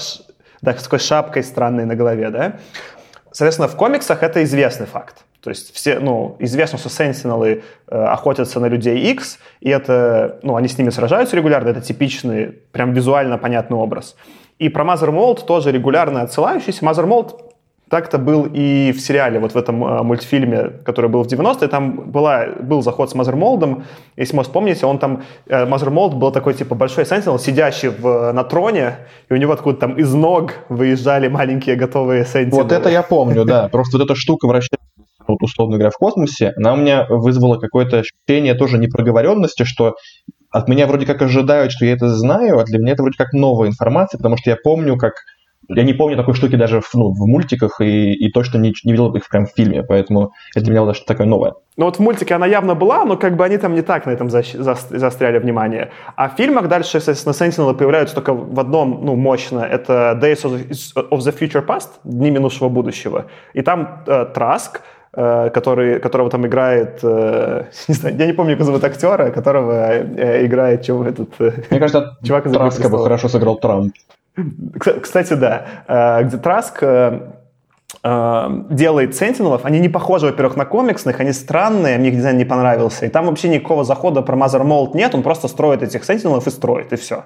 да, с такой шапкой странной на голове, да. Соответственно, в комиксах это известный факт. То есть все, ну, известно, что сентинелы э, охотятся на людей X, и это, ну, они с ними сражаются регулярно, это типичный, прям визуально понятный образ. И про Mold тоже регулярно отсылающийся. Mold так-то был и в сериале, вот в этом э, мультфильме, который был в 90-е, там была, был заход с Мазермолдом, если вы вспомните, он там, э, Мазермолд был такой, типа, большой сентинел, сидящий в, на троне, и у него откуда там из ног выезжали маленькие готовые сентинелы. Вот это я помню, да, просто вот эта штука вращается вот, условно говоря, в космосе, она у меня вызвала какое-то ощущение тоже непроговоренности, что от меня вроде как ожидают, что я это знаю, а для меня это вроде как новая информация, потому что я помню, как я не помню такой штуки даже в, ну, в мультиках и, и точно не, не видел их прям в фильме, поэтому это для меня что-то такое новое. Ну вот в мультике она явно была, но как бы они там не так на этом за, за, застряли внимание. А в фильмах дальше, естественно, Sentinel появляются только в одном, ну, мощно. Это Days of the, of the Future Past, Дни минувшего будущего. И там э, Траск, э, который, которого там играет, э, не знаю, я не помню, как зовут актера, которого э, играет чего, этот... Мне кажется, чувак из Траска бы хорошо сыграл Трамп. Кстати, да. Э, где Траск э, э, делает Сентинелов, они не похожи, во-первых, на комиксных, они странные, мне их дизайн не понравился. И там вообще никакого захода про Mother Mold нет, он просто строит этих Сентинелов и строит, и все.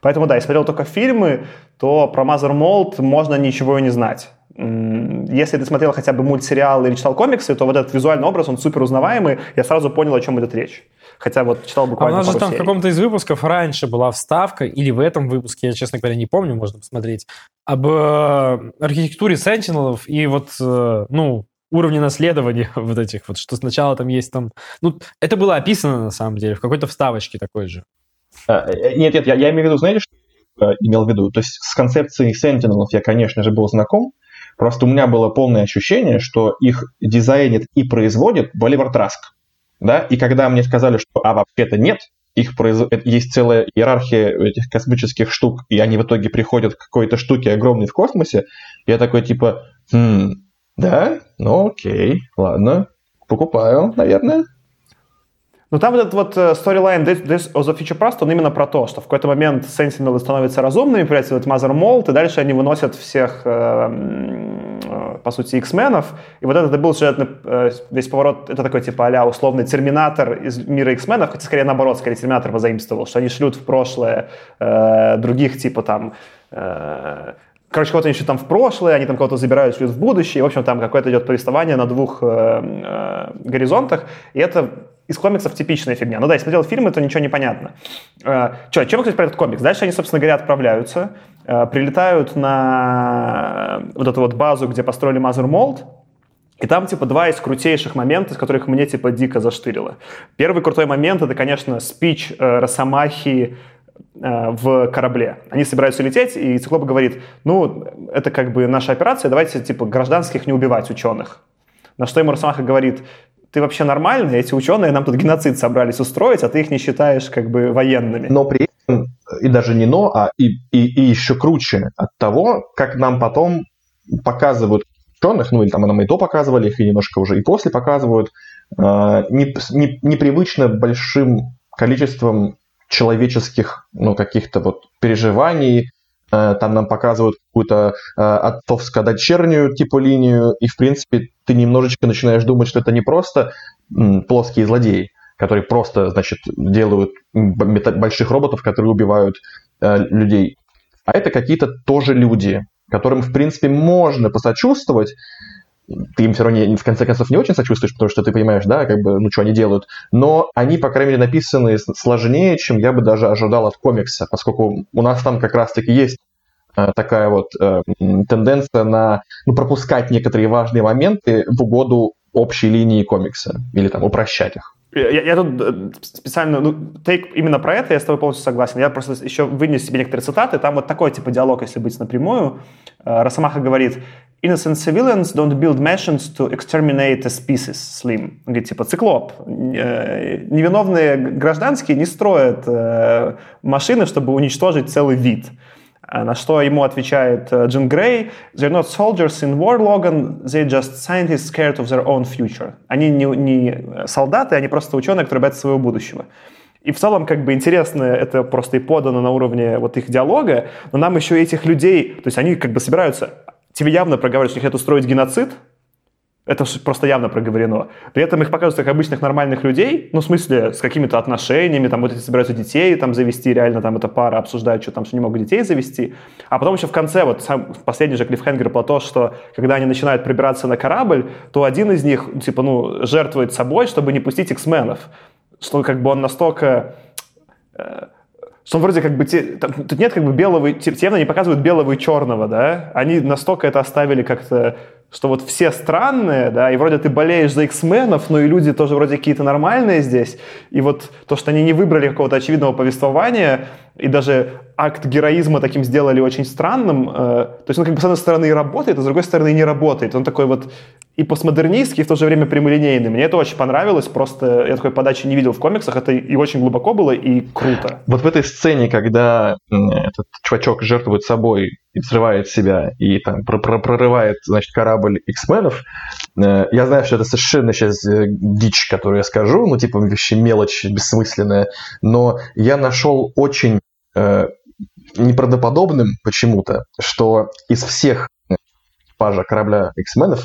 Поэтому, да, я смотрел только фильмы, то про Mother Mold можно ничего и не знать. Если ты смотрел хотя бы мультсериал или читал комиксы, то вот этот визуальный образ, он супер узнаваемый. Я сразу понял, о чем идет речь. Хотя вот читал буквально А у нас же там серий. в каком-то из выпусков раньше была вставка, или в этом выпуске, я, честно говоря, не помню, можно посмотреть, об э, архитектуре сентинелов и вот, э, ну, уровне наследования вот этих вот, что сначала там есть там... Ну, это было описано, на самом деле, в какой-то вставочке такой же. А, нет, нет, я, я имею в виду, знаете, что я имел в виду? То есть с концепцией сентинелов я, конечно же, был знаком, просто у меня было полное ощущение, что их дизайнит и производит Боливар Траск да, и когда мне сказали, что, а, вообще-то нет, их произ... есть целая иерархия этих космических штук, и они в итоге приходят к какой-то штуке огромной в космосе, я такой, типа, хм, да, ну окей, ладно, покупаю, наверное. Ну, там вот этот вот storyline Days of the Future Past, он именно про то, что в какой-то момент Sentinel становятся разумными, появляется этот Mother Mold, и дальше они выносят всех, э, по сути, X-менов. И вот этот был сюжетный э, весь поворот, это такой типа а условный терминатор из мира X-менов, хотя скорее наоборот, скорее терминатор позаимствовал, что они шлют в прошлое э, других типа там э, Короче, кого-то еще там в прошлое, они там кого-то забирают, шлют в будущее. И, в общем, там какое-то идет повествование на двух э, э, горизонтах. И это из комиксов типичная фигня. Ну да, я смотрел фильмы, то ничего не понятно. Э, что, чем сказать про этот комикс? Дальше они, собственно говоря, отправляются, э, прилетают на вот эту вот базу, где построили Mother Mold, и там, типа, два из крутейших моментов, из которых мне, типа, дико заштырило. Первый крутой момент — это, конечно, спич э, Росомахи э, в корабле. Они собираются лететь, и Циклоп говорит, ну, это как бы наша операция, давайте, типа, гражданских не убивать, ученых. На что ему Росомаха говорит, ты вообще нормальный? Эти ученые нам тут геноцид собрались устроить, а ты их не считаешь как бы военными. Но при этом, и даже не но, а и, и, и еще круче от того, как нам потом показывают ученых, ну или там нам и до показывали их, и немножко уже и после показывают, э, не, не, непривычно большим количеством человеческих, ну, каких-то вот переживаний, там нам показывают какую-то э, отцовско-дочернюю типа линию, и, в принципе, ты немножечко начинаешь думать, что это не просто плоские злодеи, которые просто, значит, делают больших роботов, которые убивают э, людей, а это какие-то тоже люди, которым, в принципе, можно посочувствовать, ты им все равно не, в конце концов не очень сочувствуешь, потому что ты понимаешь, да, как бы, ну, что они делают. Но они, по крайней мере, написаны сложнее, чем я бы даже ожидал от комикса, поскольку у нас там как раз-таки есть э, такая вот э, тенденция на ну, пропускать некоторые важные моменты в угоду общей линии комикса или там упрощать их. Я, я тут э, специально, ну, тейк именно про это, я с тобой полностью согласен. Я просто еще вынес себе некоторые цитаты. Там вот такой типа диалог, если быть напрямую. Росомаха говорит, Innocent civilians don't build machines to exterminate a species, Slim. Он говорит, типа, циклоп. Невиновные гражданские не строят э, машины, чтобы уничтожить целый вид. На что ему отвечает Джин Грей, they're not soldiers in war, Logan, they're just scientists scared of their own future. Они не, не солдаты, они просто ученые, которые боятся своего будущего. И в целом, как бы интересно, это просто и подано на уровне вот их диалога, но нам еще этих людей, то есть они как бы собираются, тебе явно проговаривают, что их хотят устроить геноцид, это просто явно проговорено. При этом их показывают как обычных нормальных людей, ну, в смысле, с какими-то отношениями, там, вот эти собираются детей там завести, реально там эта пара обсуждает, что там, что не могут детей завести. А потом еще в конце, вот сам, последний же клиффхенгер про то, что когда они начинают пробираться на корабль, то один из них, типа, ну, жертвует собой, чтобы не пустить X-менов. Что как бы он настолько что вроде как бы... Там, тут нет как бы белого... Темно не показывают белого и черного, да? Они настолько это оставили как-то что вот все странные, да, и вроде ты болеешь за X-менов, но и люди тоже вроде какие-то нормальные здесь, и вот то, что они не выбрали какого-то очевидного повествования, и даже акт героизма таким сделали очень странным, э, то есть он как бы с одной стороны и работает, а с другой стороны и не работает. Он такой вот и постмодернистский, и в то же время прямолинейный. Мне это очень понравилось, просто я такой подачи не видел в комиксах, это и очень глубоко было, и круто. Вот в этой сцене, когда этот чувачок жертвует собой и взрывает себя, и там прорывает, значит, корабль X-менов, э, я знаю, что это совершенно сейчас э, дичь, которую я скажу, ну, типа, вообще мелочь бессмысленная, но я нашел очень э, неправдоподобным почему-то, что из всех экипажа корабля X-менов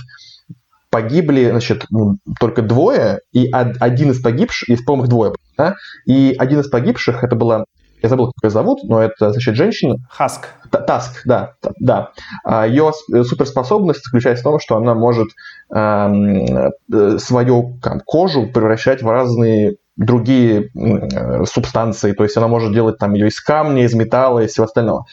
погибли, значит, ну, только двое, и один из погибших, и, по-моему, двое, да? и один из погибших, это была, я забыл, как ее зовут, но это, значит, женщина. Хаск. Таск, да, да. А ее суперспособность заключается в том, что она может эм, э, свою там, кожу превращать в разные другие э, субстанции, то есть она может делать там ее из камня, из металла и всего остального.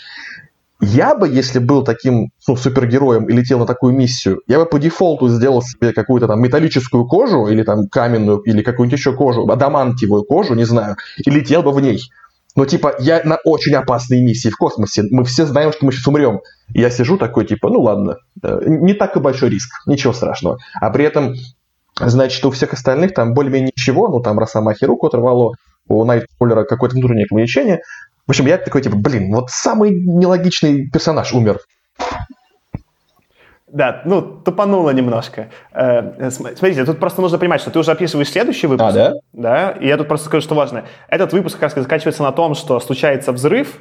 Я бы, если был таким ну, супергероем и летел на такую миссию, я бы по дефолту сделал себе какую-то там металлическую кожу или там каменную, или какую-нибудь еще кожу, адамантиевую кожу, не знаю, и летел бы в ней. Но типа я на очень опасной миссии в космосе. Мы все знаем, что мы сейчас умрем. И я сижу такой, типа, ну ладно, э, не так и большой риск, ничего страшного. А при этом, значит, у всех остальных там более-менее ничего, ну там Росомахи руку оторвало, у Найтфоллера какое-то внутреннее ограничение, в общем, я такой, типа, блин, вот самый нелогичный персонаж умер. Да, ну, тупануло немножко. Э, смотрите, тут просто нужно понимать, что ты уже описываешь следующий выпуск. А, да? Да, и я тут просто скажу, что важно. Этот выпуск как раз заканчивается на том, что случается взрыв,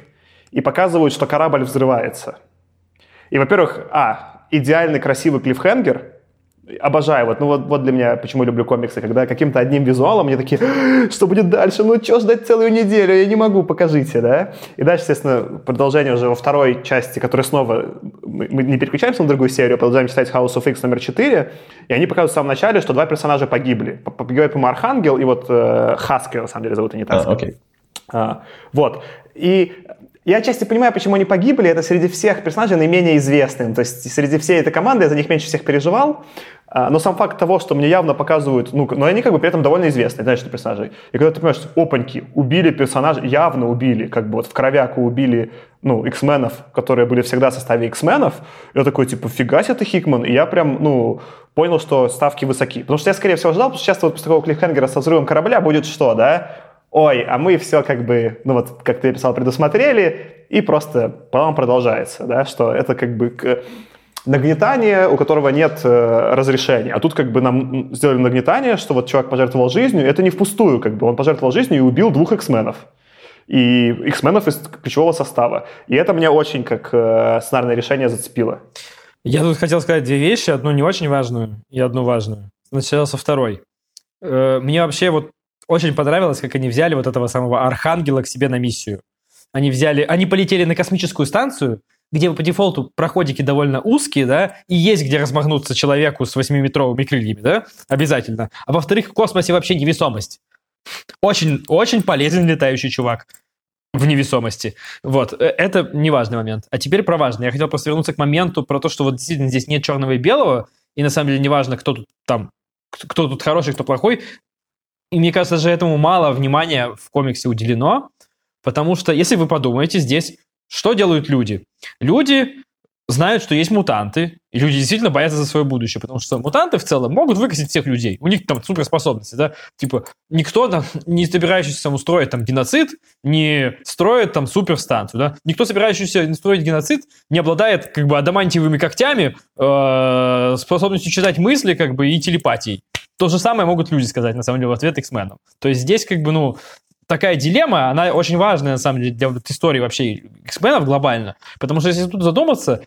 и показывают, что корабль взрывается. И, во-первых, а, идеальный красивый клиффхенгер, обожаю. Вот, ну вот, вот для меня, почему люблю комиксы, когда каким-то одним визуалом мне такие, что будет дальше? Ну что ждать целую неделю? Я не могу, покажите, да? И дальше, естественно, продолжение уже во второй части, которая снова, мы не переключаемся на другую серию, продолжаем читать House of X номер 4, и они показывают в самом начале, что два персонажа погибли. Погибает, по-моему, Архангел и вот э, Хаски, на самом деле, зовут, а не так. А, окей. А, вот. И я отчасти понимаю, почему они погибли. Это среди всех персонажей наименее известным. То есть среди всей этой команды я за них меньше всех переживал. А, но сам факт того, что мне явно показывают, ну, но они как бы при этом довольно известные, знаешь, что персонажи. И когда ты понимаешь, опаньки, убили персонажа, явно убили, как бы вот в кровяку убили, ну, X-менов, которые были всегда в составе X-менов, я такой, типа, фига себе ты, Хикман, и я прям, ну, понял, что ставки высоки. Потому что я, скорее всего, ждал, что сейчас вот после такого клиффхенгера со взрывом корабля будет что, да? Ой, а мы все как бы, ну вот, как ты писал, предусмотрели, и просто потом продолжается, да, что это как бы нагнетание, у которого нет э, разрешения. А тут как бы нам сделали нагнетание, что вот чувак пожертвовал жизнью, это не впустую, как бы он пожертвовал жизнью и убил двух эксменов. И эксменов из ключевого состава. И это мне очень как э, сценарное решение зацепило. Я тут хотел сказать две вещи, одну не очень важную и одну важную. Начал со второй. Э, мне вообще вот очень понравилось, как они взяли вот этого самого архангела к себе на миссию. Они взяли, они полетели на космическую станцию, где по дефолту проходики довольно узкие, да, и есть где размахнуться человеку с 8-метровыми крыльями, да, обязательно. А во-вторых, в космосе вообще невесомость. Очень, очень полезен летающий чувак в невесомости. Вот, э, это неважный момент. А теперь про важное. Я хотел просто вернуться к моменту про то, что вот действительно здесь нет черного и белого, и на самом деле неважно, кто тут там, кто тут хороший, кто плохой. И мне кажется, же этому мало внимания в комиксе уделено, потому что, если вы подумаете, здесь что делают люди? Люди знают, что есть мутанты, и люди действительно боятся за свое будущее, потому что мутанты в целом могут выкосить всех людей. У них там суперспособности, да? Типа, никто там, не собирающийся устроить там геноцид, не строит там суперстанцию, да? Никто, собирающийся строить геноцид, не обладает как бы адамантиевыми когтями, э, способностью читать мысли как бы и телепатией. То же самое могут люди сказать, на самом деле, в ответ X-менам. То есть здесь как бы, ну, такая дилемма, она очень важная, на самом деле, для вот истории вообще X-менов глобально. Потому что если тут задуматься,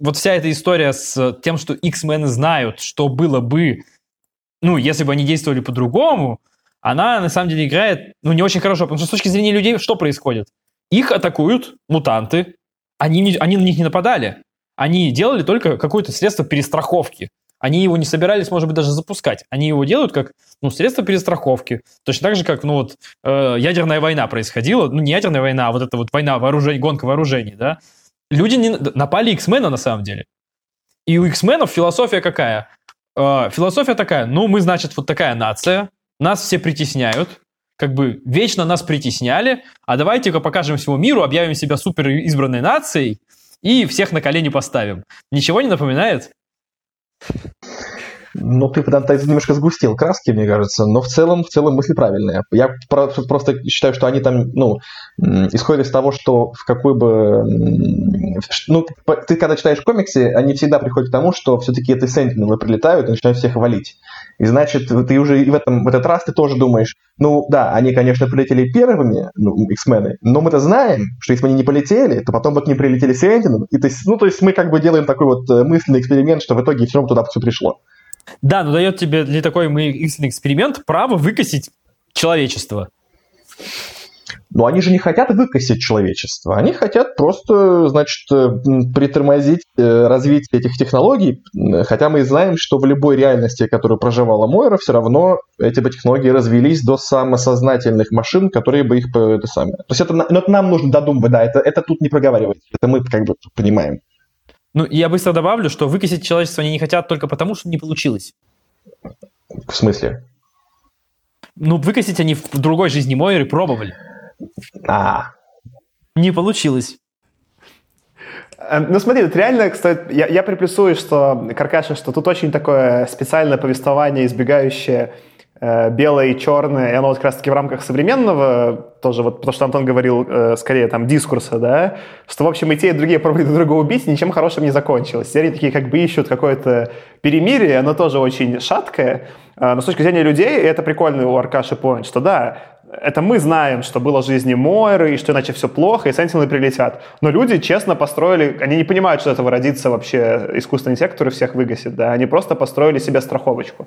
вот вся эта история с тем, что X-мены знают, что было бы, ну, если бы они действовали по-другому, она на самом деле играет, ну, не очень хорошо, потому что с точки зрения людей что происходит? Их атакуют мутанты, они, они на них не нападали, они делали только какое-то средство перестраховки. Они его не собирались, может быть, даже запускать. Они его делают как ну, средство перестраховки. Точно так же, как ну, вот, э, ядерная война происходила. Ну, не ядерная война, а вот эта вот война вооружений, гонка вооружений. Да? Люди не, напали X-мена на самом деле. И у X-менов философия какая? Э, философия такая, ну, мы, значит, вот такая нация, нас все притесняют, как бы вечно нас притесняли, а давайте-ка покажем всему миру, объявим себя супер избранной нацией и всех на колени поставим. Ничего не напоминает? Ну, ты, немножко сгустил краски, мне кажется, но в целом, в целом мысль правильная. Я просто считаю, что они там, ну, исходят из того, что в какой бы... Ну, ты когда читаешь комиксы, они всегда приходят к тому, что все-таки это сентинелы прилетают и начинают всех валить. И значит, ты уже в, этом, в этот раз ты тоже думаешь, ну да, они, конечно, прилетели первыми, ну, X-мены, но мы-то знаем, что если бы они не полетели, то потом бы к ним прилетели Sentinel. И то есть, ну, то есть мы как бы делаем такой вот э, мысленный эксперимент, что в итоге все равно туда все пришло. Да, но дает тебе для такой мысленный эксперимент право выкосить человечество. Но они же не хотят выкосить человечество, они хотят просто, значит, э, притормозить э, развитие этих технологий, хотя мы знаем, что в любой реальности, которую проживала Мойра, все равно эти бы технологии развелись до самосознательных машин, которые бы их... Это самое. То есть это, но это нам нужно додумывать, да, это, это тут не проговаривать, это мы как бы понимаем. Ну, я быстро добавлю, что выкосить человечество они не хотят только потому, что не получилось. В смысле? Ну, выкосить они в другой жизни Мойры пробовали. А. Не получилось. Э, ну смотри, вот реально, кстати, я, я приплюсую, что, Каркаша, что тут очень такое специальное повествование, избегающее э, белое и черное, и оно вот как раз-таки в рамках современного, тоже вот, потому что Антон говорил, э, скорее там дискурса, да, что, в общем, и те, и другие пробуют друг друга убить, ничем хорошим не закончилось. Серии такие как бы ищут какое-то перемирие, оно тоже очень шаткое, э, но с точки зрения людей, это прикольный у Аркаши point, что да, это мы знаем, что было в жизни Мойры, и что иначе все плохо, и Сентинелы прилетят. Но люди честно построили, они не понимают, что этого родится вообще искусственный интеллект, который всех выгасит, да, они просто построили себе страховочку.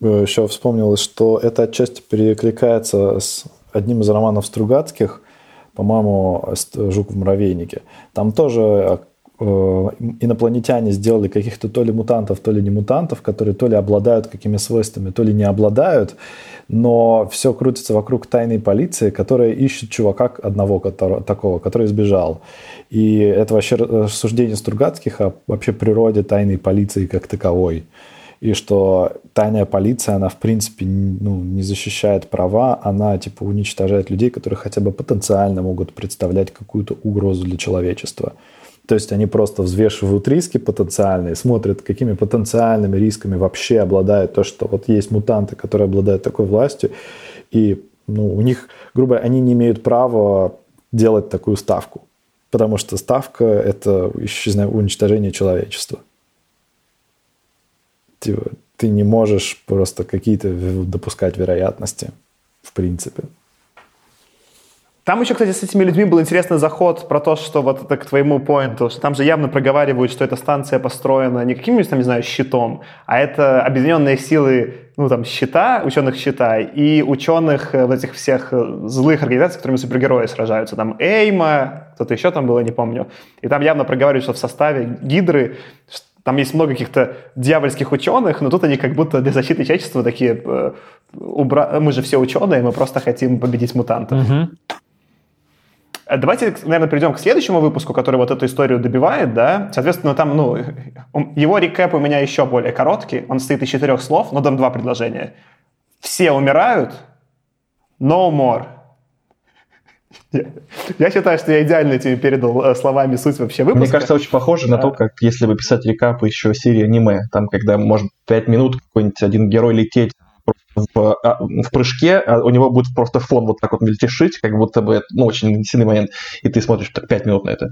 Еще вспомнилось, что это отчасти перекликается с одним из романов Стругацких, по-моему, «Жук в муравейнике». Там тоже инопланетяне сделали каких-то то ли мутантов, то ли не мутантов, которые то ли обладают какими свойствами, то ли не обладают но все крутится вокруг тайной полиции, которая ищет чувака одного который, такого, который сбежал. И это вообще рассуждение Стругацких о вообще природе тайной полиции как таковой. И что тайная полиция, она в принципе ну, не защищает права, она типа уничтожает людей, которые хотя бы потенциально могут представлять какую-то угрозу для человечества. То есть они просто взвешивают риски потенциальные, смотрят, какими потенциальными рисками вообще обладает то, что вот есть мутанты, которые обладают такой властью, и ну, у них, грубо говоря, они не имеют права делать такую ставку, потому что ставка – это исчезновение, уничтожение человечества. Типа, ты не можешь просто какие-то допускать вероятности, в принципе. Там еще, кстати, с этими людьми был интересный заход про то, что вот это к твоему поинту, что там же явно проговаривают, что эта станция построена не каким-нибудь, там, не знаю, щитом, а это объединенные силы, ну, там, щита, ученых щита и ученых э, вот этих всех э, злых организаций, с которыми супергерои сражаются. Там Эйма, кто-то еще там было, не помню. И там явно проговаривают, что в составе Гидры там есть много каких-то дьявольских ученых, но тут они как будто для защиты человечества такие, э, убра... мы же все ученые, мы просто хотим победить мутантов. Угу. Э, давайте, наверное, перейдем к следующему выпуску, который вот эту историю добивает, да. Соответственно, там, ну, его рекэп у меня еще более короткий. Он состоит из четырех слов, но там два предложения. Все умирают, no more. Я считаю, что я идеально тебе передал э, словами суть вообще выпуска. Мне кажется, очень похоже на то, как если бы писать рекап еще серии аниме. Там, когда, может, пять минут какой-нибудь один герой лететь в, а, в прыжке, а у него будет просто фон вот так вот мельтешить, как будто бы, ну, очень сильный момент, и ты смотришь так 5 минут на это.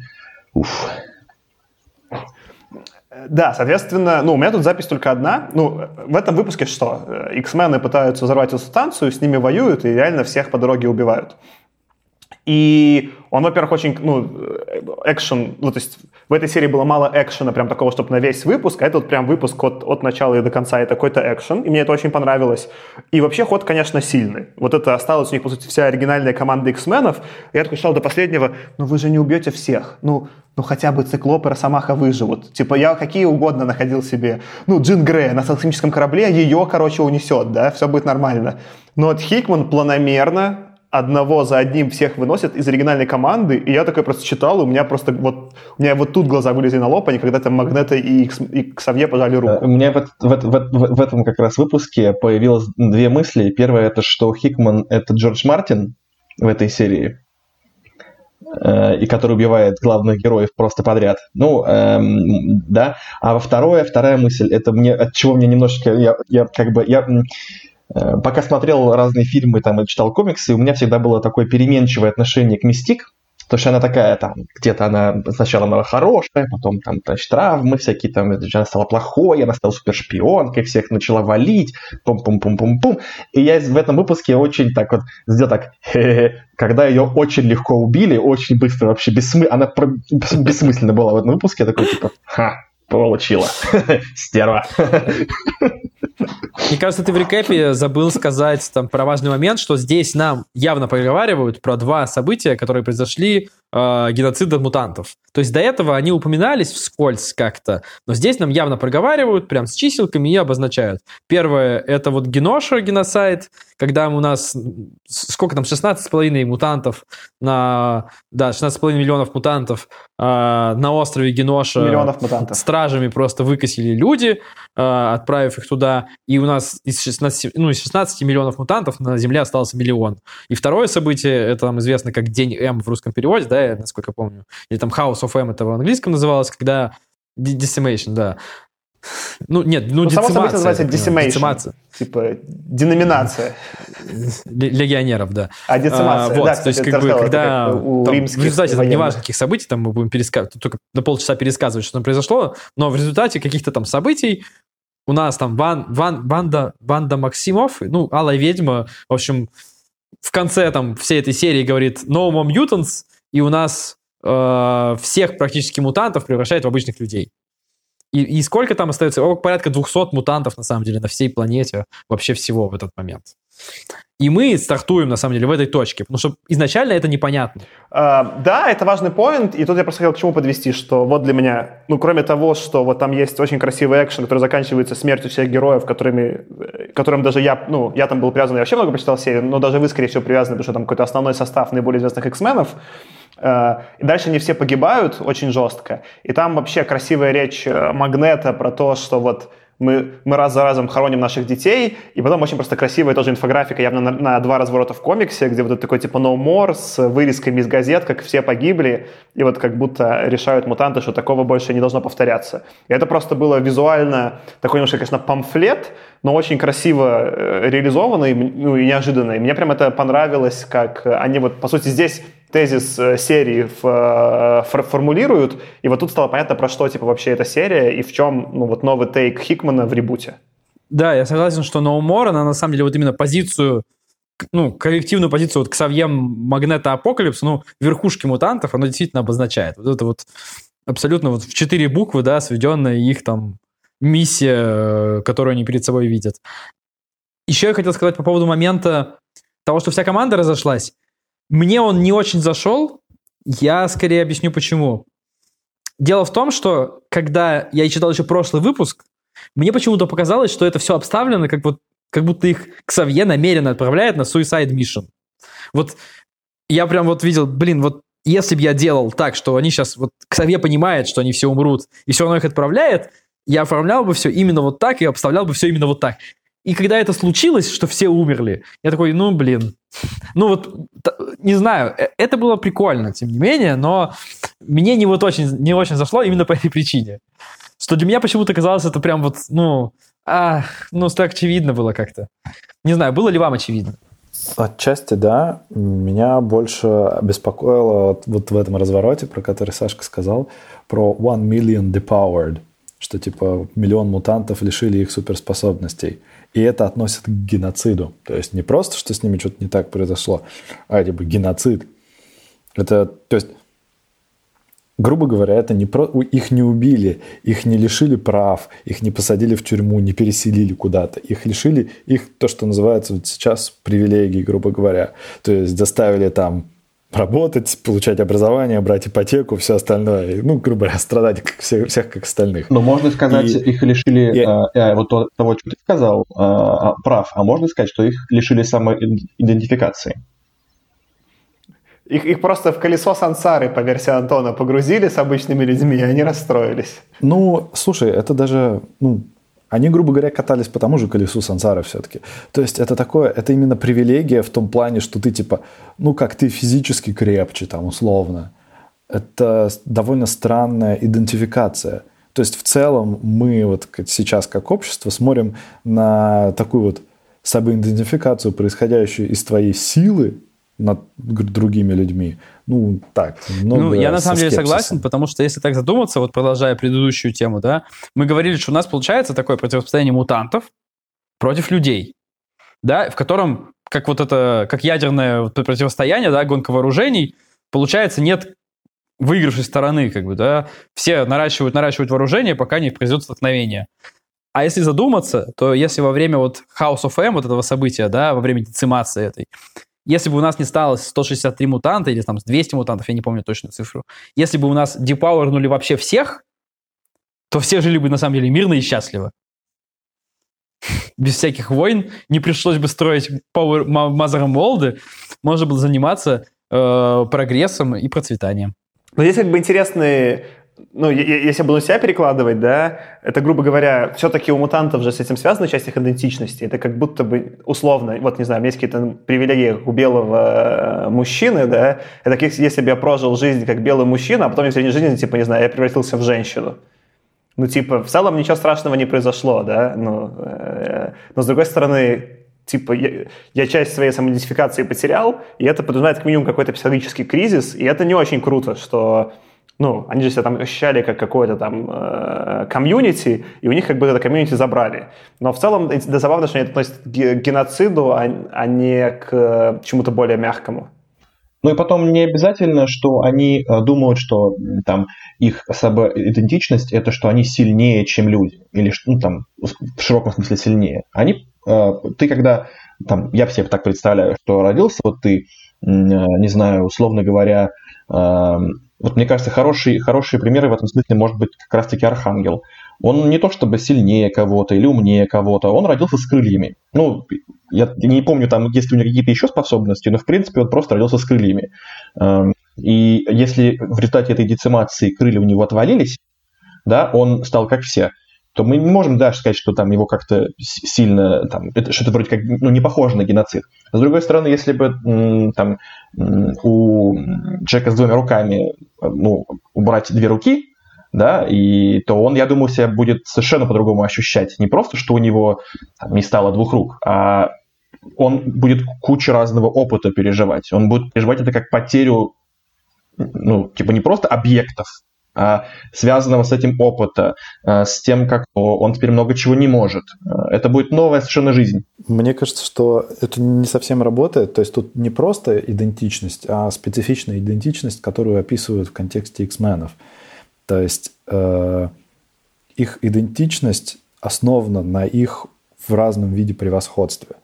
Уф. Да, соответственно, ну, у меня тут запись только одна. Ну, в этом выпуске что? X-мены пытаются взорвать эту станцию, с ними воюют и реально всех по дороге убивают. И он, во-первых, очень, ну, экшен, ну, то есть в этой серии было мало экшена, прям такого, чтобы на весь выпуск, а это вот прям выпуск от, от начала и до конца, это какой-то экшен, и мне это очень понравилось. И вообще ход, конечно, сильный. Вот это осталась у них, по сути, вся оригинальная команда X-менов. Я такой шел до последнего, ну вы же не убьете всех, ну, ну хотя бы Циклоп и Росомаха выживут. Типа я какие угодно находил себе, ну, Джин Грея на космическом корабле, ее, короче, унесет, да, все будет нормально. Но вот Хикман планомерно, одного за одним всех выносят из оригинальной команды, и я такой просто читал, и у меня просто вот, у меня вот тут глаза вылезли на лоб, они когда там Магнета и, и Ксавье пожали руку. У меня в, в, в, в, этом как раз выпуске появилось две мысли. Первое, это что Хикман — это Джордж Мартин в этой серии, э, и который убивает главных героев просто подряд. Ну, эм, да. А во второе, вторая мысль, это мне, от чего мне немножечко, я, я как бы, я э, пока смотрел разные фильмы там и читал комиксы, у меня всегда было такое переменчивое отношение к Мистик, Потому что она такая там, где-то она сначала была хорошая, потом там, значит, травмы всякие, там, она стала плохой, она стала супершпионкой, всех начала валить, пум-пум-пум-пум-пум. И я в этом выпуске очень так вот сделал так, когда ее очень легко убили, очень быстро вообще бессмысленно, она бессмысленно была в этом выпуске, я такой типа, ха, получила. Стерва. Мне кажется, ты в рекэпе забыл сказать там про важный момент, что здесь нам явно проговаривают про два события, которые произошли э, геноцида мутантов. То есть до этого они упоминались вскользь как-то, но здесь нам явно проговаривают, прям с чиселками и обозначают. Первое, это вот геноша геноцид, когда у нас сколько там, 16,5 мутантов на... Да, 16,5 миллионов мутантов э, на острове Геноша. Миллионов мутантов. Стражами просто выкосили люди, э, отправив их туда. И у нас из 16, ну, из 16 миллионов мутантов на Земле остался миллион. И второе событие, это там известно как День М в русском переводе, да, я насколько помню. Или там House of M это в английском называлось, когда Decimation, да. Ну, нет, ну, ну само собой называется decimation. Типа, деноминация. Легионеров, да. А, децимация, а, вот, да, то есть, как бы, когда у там, римских в результате, там, неважно, каких событий, там мы будем пересказывать, только на полчаса пересказывать, что там произошло, но в результате каких-то там событий у нас там Ван, Ван, банда, банда Максимов, ну, Алая Ведьма, в общем, в конце там всей этой серии говорит No more mutants, и у нас э, всех практически мутантов превращает в обычных людей. И, и сколько там остается? О, порядка 200 мутантов, на самом деле, на всей планете, вообще всего в этот момент. И мы стартуем, на самом деле, в этой точке, потому что изначально это непонятно. Uh, да, это важный поинт, и тут я просто хотел к чему подвести, что вот для меня, ну, кроме того, что вот там есть очень красивый экшен, который заканчивается смертью всех героев, которыми, которым даже я, ну, я там был привязан, я вообще много почитал серию, но даже вы, скорее всего, привязаны, потому что там какой-то основной состав наиболее известных X-менов, Э, и дальше они все погибают очень жестко. И там вообще красивая речь э, Магнета про то, что вот мы, мы раз за разом хороним наших детей, и потом очень просто красивая тоже инфографика, явно на, на два разворота в комиксе, где вот такой типа no more с вырезками из газет, как все погибли, и вот как будто решают мутанты, что такого больше не должно повторяться. И это просто было визуально такой немножко, конечно, памфлет, но очень красиво э, реализованный ну, и неожиданный. Мне прям это понравилось, как они вот, по сути, здесь тезис э, серии э, формулируют, и вот тут стало понятно, про что типа вообще эта серия и в чем ну, вот новый тейк Хикмана в ребуте. Да, я согласен, что No More, она на самом деле вот именно позицию, ну, коллективную позицию вот Ксавье, Магнето, Апокалипс, ну, верхушки мутантов, она действительно обозначает. Вот это вот абсолютно вот в четыре буквы, да, сведенная их там миссия, которую они перед собой видят. Еще я хотел сказать по поводу момента того, что вся команда разошлась. Мне он не очень зашел. Я скорее объясню почему. Дело в том, что когда я читал еще прошлый выпуск, мне почему-то показалось, что это все обставлено, как, вот, как будто их Ксавье намеренно отправляет на Suicide Mission. Вот я прям вот видел, блин, вот если бы я делал так, что они сейчас, вот Ксавье понимает, что они все умрут, и все равно их отправляет, я оформлял бы все именно вот так и обставлял бы все именно вот так. И когда это случилось, что все умерли, я такой, ну, блин. Ну, вот, не знаю, э, это было прикольно, тем не менее, но мне не вот очень, не очень зашло именно по этой причине. Что для меня почему-то казалось это прям вот, ну, а, ну, так очевидно было как-то. Не знаю, было ли вам очевидно? Отчасти да. Меня больше беспокоило вот, вот в этом развороте, про который Сашка сказал, про One Million Depowered, что типа миллион мутантов лишили их суперспособностей. И это относят к геноциду. То есть не просто, что с ними что-то не так произошло, а типа геноцид. Это, то есть, грубо говоря, это не про... их не убили, их не лишили прав, их не посадили в тюрьму, не переселили куда-то. Их лишили их то, что называется вот сейчас привилегии, грубо говоря. То есть заставили там работать, получать образование, брать ипотеку, все остальное. Ну, грубо говоря, страдать как всех, всех как остальных. Но можно сказать, и, их лишили и, э, э, вот того, что ты сказал, э, прав, а можно сказать, что их лишили самоидентификации. Их, их просто в колесо сансары, по версии Антона, погрузили с обычными людьми, и они расстроились. Ну, слушай, это даже, ну, Они, грубо говоря, катались по тому же колесу сансары все-таки. То есть это такое, это именно привилегия в том плане, что ты типа, ну как ты физически крепче там условно. Это довольно странная идентификация. То есть в целом мы вот сейчас как общество смотрим на такую вот самоидентификацию, происходящую из твоей силы над другими людьми. Ну, так, Ну, я на самом деле согласен, потому что если так задуматься, вот продолжая предыдущую тему, да, мы говорили, что у нас получается такое противостояние мутантов против людей, да, в котором, как вот это, как ядерное противостояние, да, гонка вооружений, получается, нет выигравшей стороны, как бы, да, все наращивают, наращивают вооружение, пока не произойдет столкновение. А если задуматься, то если во время вот House of M, вот этого события, да, во время децимации этой, если бы у нас не стало 163 мутанта или там 200 мутантов, я не помню точную цифру, если бы у нас депауэрнули вообще всех, то все жили бы на самом деле мирно и счастливо. Без всяких войн, не пришлось бы строить Power Молды, можно было заниматься э, прогрессом и процветанием. Но здесь как бы интересные ну, если я буду себя перекладывать, да, это, грубо говоря, все-таки у мутантов же с этим связана часть их идентичности. Это как будто бы условно, вот, не знаю, есть какие-то привилегии у белого э, мужчины, да, это как если бы я прожил жизнь как белый мужчина, а потом в середине жизни, типа, не знаю, я превратился в женщину. Ну, типа, в целом ничего страшного не произошло, да, ну, э, но с другой стороны, типа, я, я часть своей самоидентификации потерял, и это подразумевает как минимум какой-то психологический кризис, и это не очень круто, что ну, они же себя там ощущали как какое-то там э, комьюнити, и у них как бы это комьюнити забрали. Но в целом да, забавно, что они относятся к геноциду, а, а не к чему-то более мягкому. Ну и потом не обязательно, что они э, думают, что там их самоидентичность это что они сильнее, чем люди, или ну, там в широком смысле сильнее. Они, э, ты когда там, я себе так представляю, что родился, вот ты, не знаю, условно говоря, вот мне кажется, хорошие, хорошие примеры в этом смысле может быть как раз-таки Архангел. Он не то чтобы сильнее кого-то или умнее кого-то, он родился с крыльями. Ну, я не помню, там, есть у него какие-то еще способности, но в принципе он просто родился с крыльями. Эм, и если в результате этой децимации крылья у него отвалились, да, он стал как все то мы не можем даже сказать, что там его как-то сильно, там, это, что это вроде как ну, не похоже на геноцид. С другой стороны, если бы там у человека с двумя руками ну, убрать две руки, да, и то он, я думаю, себя будет совершенно по-другому ощущать. Не просто, что у него там, не стало двух рук, а он будет кучу разного опыта переживать. Он будет переживать это как потерю, ну, типа не просто объектов, связанного с этим опыта, а, с тем, как он теперь много чего не может. А, это будет новая совершенно жизнь. Мне кажется, что это не совсем работает. То есть тут не просто идентичность, а специфичная идентичность, которую описывают в контексте X-менов. То есть э, их идентичность основана на их в разном виде превосходстве.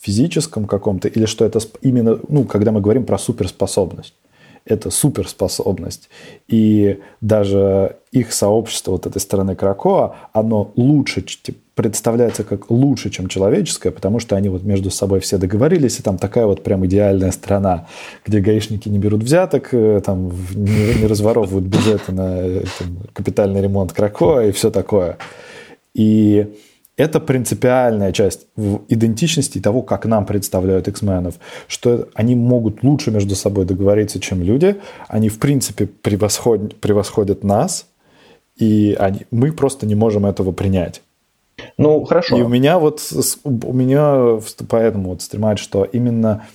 Физическом каком-то, или что это именно, ну, когда мы говорим про суперспособность это суперспособность. И даже их сообщество вот этой стороны Кракоа, оно лучше, представляется как лучше, чем человеческое, потому что они вот между собой все договорились, и там такая вот прям идеальная страна, где гаишники не берут взяток, э, там не, не разворовывают бюджеты на э, там, капитальный ремонт Кракоа и все такое. И это принципиальная часть идентичности того, как нам представляют X-менов, что они могут лучше между собой договориться, чем люди, они в принципе превосходят, превосходят нас, и они, мы просто не можем этого принять. Ну, хорошо. И у меня вот, у меня поэтому вот стремает, что именно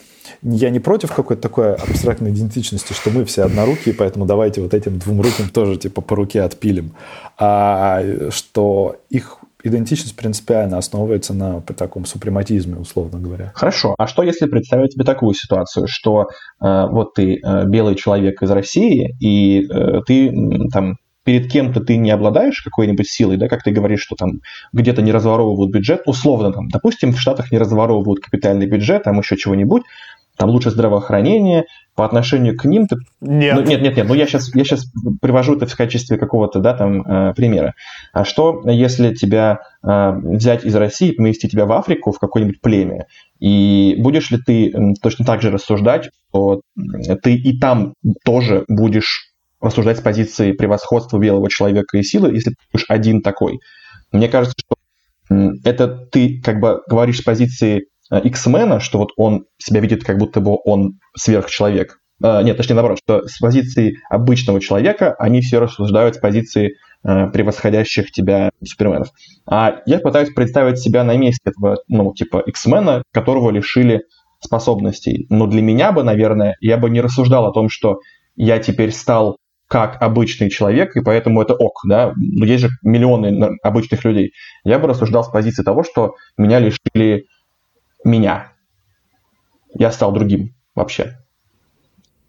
я не против какой-то такой абстрактной идентичности, что мы все однорукие, поэтому давайте вот этим двум рукам тоже типа по руке отпилим. А что их идентичность принципиально основывается на таком супрематизме, условно говоря. Хорошо. А что если представить себе такую ситуацию, что э, вот ты э, белый человек из России, и э, ты там перед кем-то ты не обладаешь какой-нибудь силой, да, как ты говоришь, что там где-то не разворовывают бюджет, условно там, допустим, в Штатах не разворовывают капитальный бюджет, там еще чего-нибудь, там лучше здравоохранение, по отношению к ним ты... Нет. Ну, нет, нет, нет, ну я сейчас, я сейчас привожу это в качестве какого-то, да, там, э, примера. А что, если тебя э, взять из России, поместить тебя в Африку, в какое-нибудь племя, и будешь ли ты точно так же рассуждать, что ты и там тоже будешь рассуждать с позиции превосходства белого человека и силы, если ты будешь один такой? Мне кажется, что это ты как бы говоришь с позиции X-мена, что вот он себя видит, как будто бы он сверхчеловек. Нет, точнее наоборот, что с позиции обычного человека они все рассуждают с позиции превосходящих тебя суперменов. А я пытаюсь представить себя на месте этого, ну, типа, X-мена, которого лишили способностей. Но для меня бы, наверное, я бы не рассуждал о том, что я теперь стал как обычный человек, и поэтому это ок, да, но есть же миллионы обычных людей. Я бы рассуждал с позиции того, что меня лишили меня. Я стал другим вообще.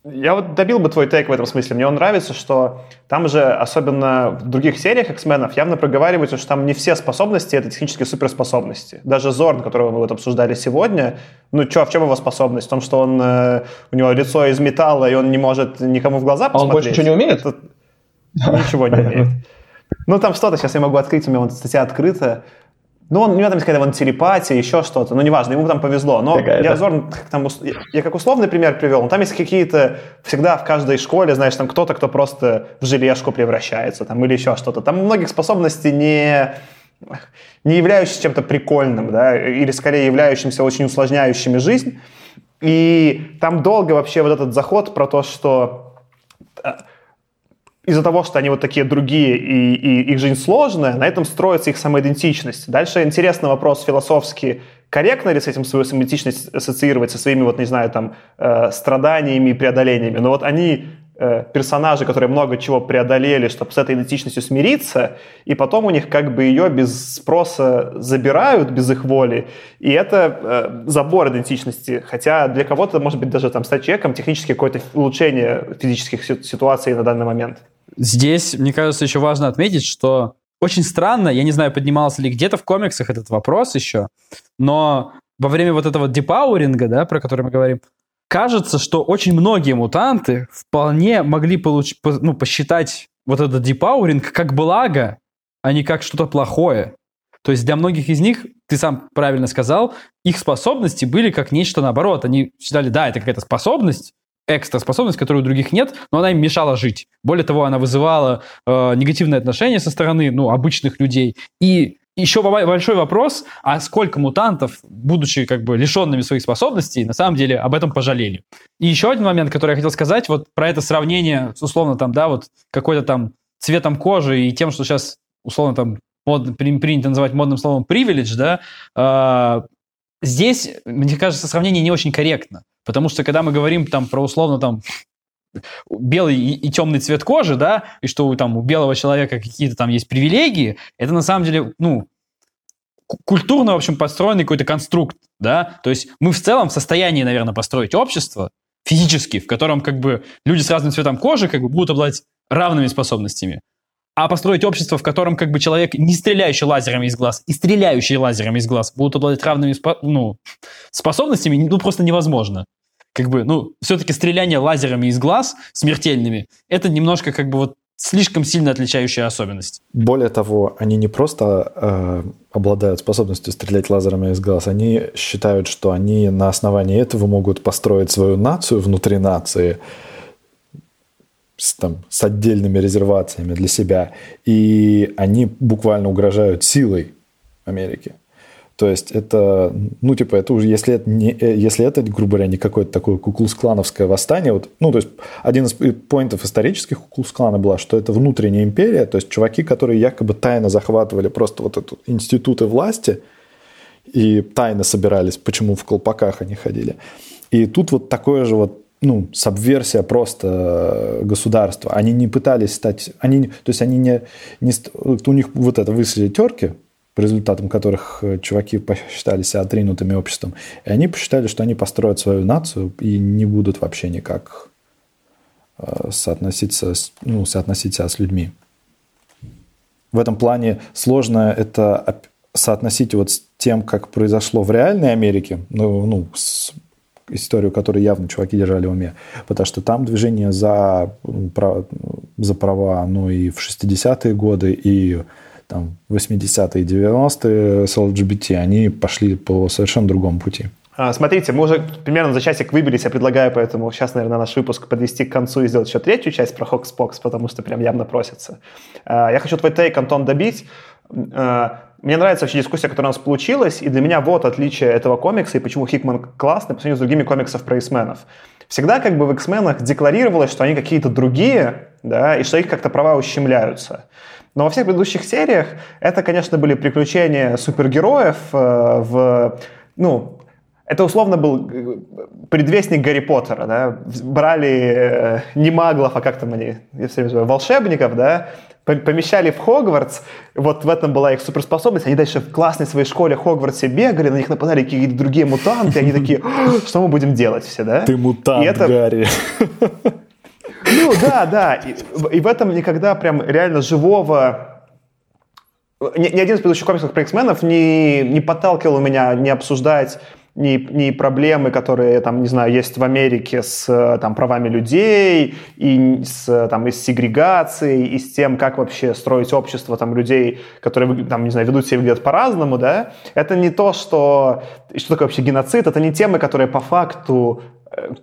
Я вот добил бы твой тейк в этом смысле. Мне он нравится, что там же, особенно в других сериях X-менов, явно проговаривается, что там не все способности — это технические суперспособности. Даже Зорн, которого мы вот обсуждали сегодня, ну, чё, в чем его способность? В том, что он, э, у него лицо из металла, и он не может никому в глаза посмотреть. А он больше ничего не умеет? Это... Ничего не умеет. Ну, там что-то, сейчас я могу открыть, у меня вот статья открыта. Ну, он, у него там есть какая-то вон телепатия, еще что-то. Ну, неважно, ему там повезло. Но я, Зорн, там, я, как условный пример привел. Но там есть какие-то... Всегда в каждой школе, знаешь, там кто-то, кто просто в желешку превращается, там, или еще что-то. Там многих способностей не не являющихся чем-то прикольным, да, или скорее являющимся очень усложняющими жизнь. И там долго вообще вот этот заход про то, что э, из-за того, что они вот такие другие и, и их жизнь сложная, на этом строится их самоидентичность. Дальше интересный вопрос философский, корректно ли с этим свою самоидентичность ассоциировать со своими, вот не знаю, там, э, страданиями и преодолениями. Но вот они э, персонажи, которые много чего преодолели, чтобы с этой идентичностью смириться, и потом у них как бы ее без спроса забирают, без их воли, и это э, забор идентичности. Хотя для кого-то, может быть, даже там стать человеком технически какое-то улучшение физических ситуаций на данный момент. Здесь, мне кажется, еще важно отметить, что очень странно, я не знаю, поднимался ли где-то в комиксах этот вопрос еще, но во время вот этого депауринга, да, про который мы говорим, кажется, что очень многие мутанты вполне могли получ... ну, посчитать вот этот депауринг как благо, а не как что-то плохое. То есть для многих из них, ты сам правильно сказал, их способности были как нечто наоборот. Они считали, да, это какая-то способность, экстра способность, которой у других нет, но она им мешала жить. Более того, она вызывала э, негативное отношение со стороны ну, обычных людей. И еще большой вопрос, а сколько мутантов, будучи как бы лишенными своих способностей, на самом деле об этом пожалели. И еще один момент, который я хотел сказать, вот про это сравнение условно там, да, вот какой-то там цветом кожи и тем, что сейчас условно там мод, принято называть модным словом privilege, да, э, здесь, мне кажется, сравнение не очень корректно. Потому что когда мы говорим там про условно там белый и, и темный цвет кожи, да, и что у, там, у белого человека какие-то там есть привилегии, это на самом деле, ну, культурно, в общем, построенный какой-то конструкт, да, то есть мы в целом в состоянии, наверное, построить общество физически, в котором как бы люди с разным цветом кожи как бы будут обладать равными способностями а построить общество, в котором как бы человек, не стреляющий лазерами из глаз, и стреляющий лазерами из глаз будут обладать равными ну, способностями, ну, просто невозможно. Как бы, ну, все-таки стреляние лазерами из глаз смертельными, это немножко как бы вот слишком сильно отличающая особенность. Более того, они не просто э, обладают способностью стрелять лазерами из глаз, они считают, что они на основании этого могут построить свою нацию внутри нации, с, там, с отдельными резервациями для себя, и они буквально угрожают силой Америки. То есть это, ну, типа, это уже, если это, не, э, если это грубо говоря, не какое-то такое куклус-клановское восстание, вот, ну, то есть один из поинтов исторических куклус-клана была, что это внутренняя империя, то есть чуваки, которые якобы тайно захватывали просто вот эту институты власти и тайно собирались, почему в колпаках они ходили. И тут вот такое же вот ну, сабверсия просто э, государства. Они не пытались стать, они, то есть они не, не, у них вот это высшие терки, по результатам которых э, чуваки посчитали себя отринутыми обществом, и они посчитали, что они построят свою нацию и не будут вообще никак э, соотноситься, ну, соотносить себя с людьми. В этом плане сложно это соотносить вот с тем, как произошло в реальной Америке, ну, ну с историю, которую явно чуваки держали в уме. Потому что там движение за, за права, ну и в 60-е годы, и там 80-е и 90-е с LGBT, они пошли по совершенно другому пути. А, смотрите, мы уже примерно за часик выбились, я предлагаю поэтому сейчас, наверное, наш выпуск подвести к концу и сделать еще третью часть про Хокспокс, потому что прям явно просится. А, я хочу твой тейк, Антон, добить. А, мне нравится вообще дискуссия, которая у нас получилась, и для меня вот отличие этого комикса и почему Хикман классный по сравнению с другими комиксами про X-менов. Всегда как бы в X-менах декларировалось, что они какие-то другие, да, и что их как-то права ущемляются. Но во всех предыдущих сериях это, конечно, были приключения супергероев э, в, ну, это условно был э, предвестник Гарри Поттера, да, брали э, не маглов, а как там они, я все время волшебников, да, помещали в Хогвартс, вот в этом была их суперспособность, они дальше в классной своей школе Хогвартсе бегали, на них нападали какие-то другие мутанты, они такие, что мы будем делать все, да? Ты мутант, это... Гарри. Ну, да, да, и, в этом никогда прям реально живого ни, один из предыдущих комиксов про X-менов не, не подталкивал меня не обсуждать ни, ни проблемы, которые, там, не знаю, есть в Америке с там, правами людей, и с, там, и с сегрегацией, и с тем, как вообще строить общество там, людей, которые, там, не знаю, ведут себя где-то по-разному, да, это не то, что... Что такое вообще геноцид? Это не темы, которые по факту э,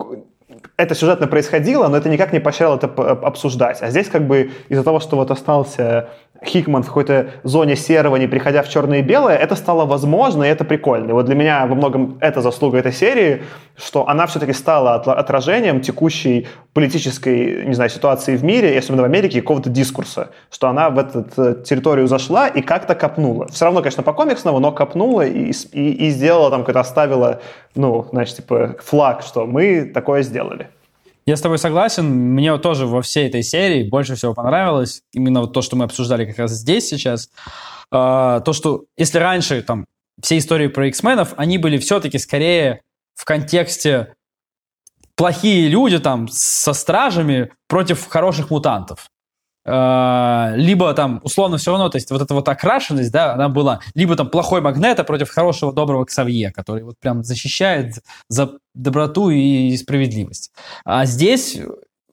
это сюжетно происходило, но это никак не поощряло это обсуждать. А здесь как бы из-за того, что вот остался Хикман в какой-то зоне серого, не приходя в черное и белое, это стало возможно, и это прикольно. И вот для меня во многом это заслуга этой серии, что она все-таки стала отражением текущей политической, не знаю, ситуации в мире, особенно в Америке, какого-то дискурса, что она в эту э, территорию зашла и как-то копнула. Все равно, конечно, по комиксному, но копнула и, и, и сделала там, какой-то оставила, ну, значит, типа флаг, что мы такое сделали. Я с тобой согласен. Мне тоже во всей этой серии больше всего понравилось именно вот то, что мы обсуждали как раз здесь сейчас. А, то, что если раньше там все истории про X-менов, они были все-таки скорее в контексте плохие люди там со стражами против хороших мутантов. А, либо там условно все равно, то есть вот эта вот окрашенность, да, она была, либо там плохой Магнета против хорошего доброго Ксавье, который вот прям защищает за доброту и справедливость. А здесь,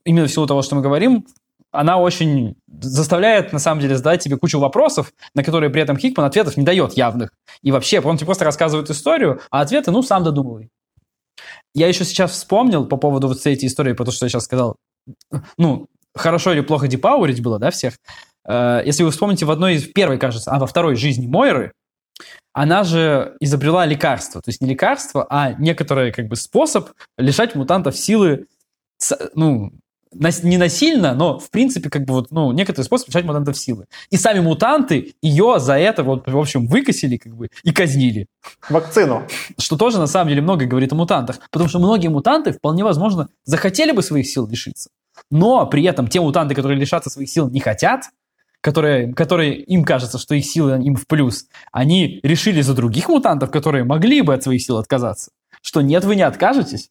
именно в силу того, что мы говорим, она очень заставляет, на самом деле, задать тебе кучу вопросов, на которые при этом Хикман ответов не дает явных. И вообще, он тебе просто рассказывает историю, а ответы, ну, сам додумывай. Я еще сейчас вспомнил по поводу вот этой истории, про то, что я сейчас сказал. Ну, хорошо или плохо депауэрить было, да, всех. Э, если вы вспомните, в одной из, в первой, кажется, а во второй жизни Мойры, она же изобрела лекарство. То есть не лекарство, а некоторый как бы способ лишать мутантов силы, ну, не насильно, но в принципе как бы вот, ну, некоторый способ лишать мутантов силы. И сами мутанты ее за это вот, в общем, выкосили как бы и казнили. Вакцину. Что тоже на самом деле много говорит о мутантах. Потому что многие мутанты вполне возможно захотели бы своих сил лишиться но при этом те мутанты, которые лишаться своих сил не хотят, которые, которые им кажется, что их силы им в плюс, они решили за других мутантов, которые могли бы от своих сил отказаться, что нет, вы не откажетесь.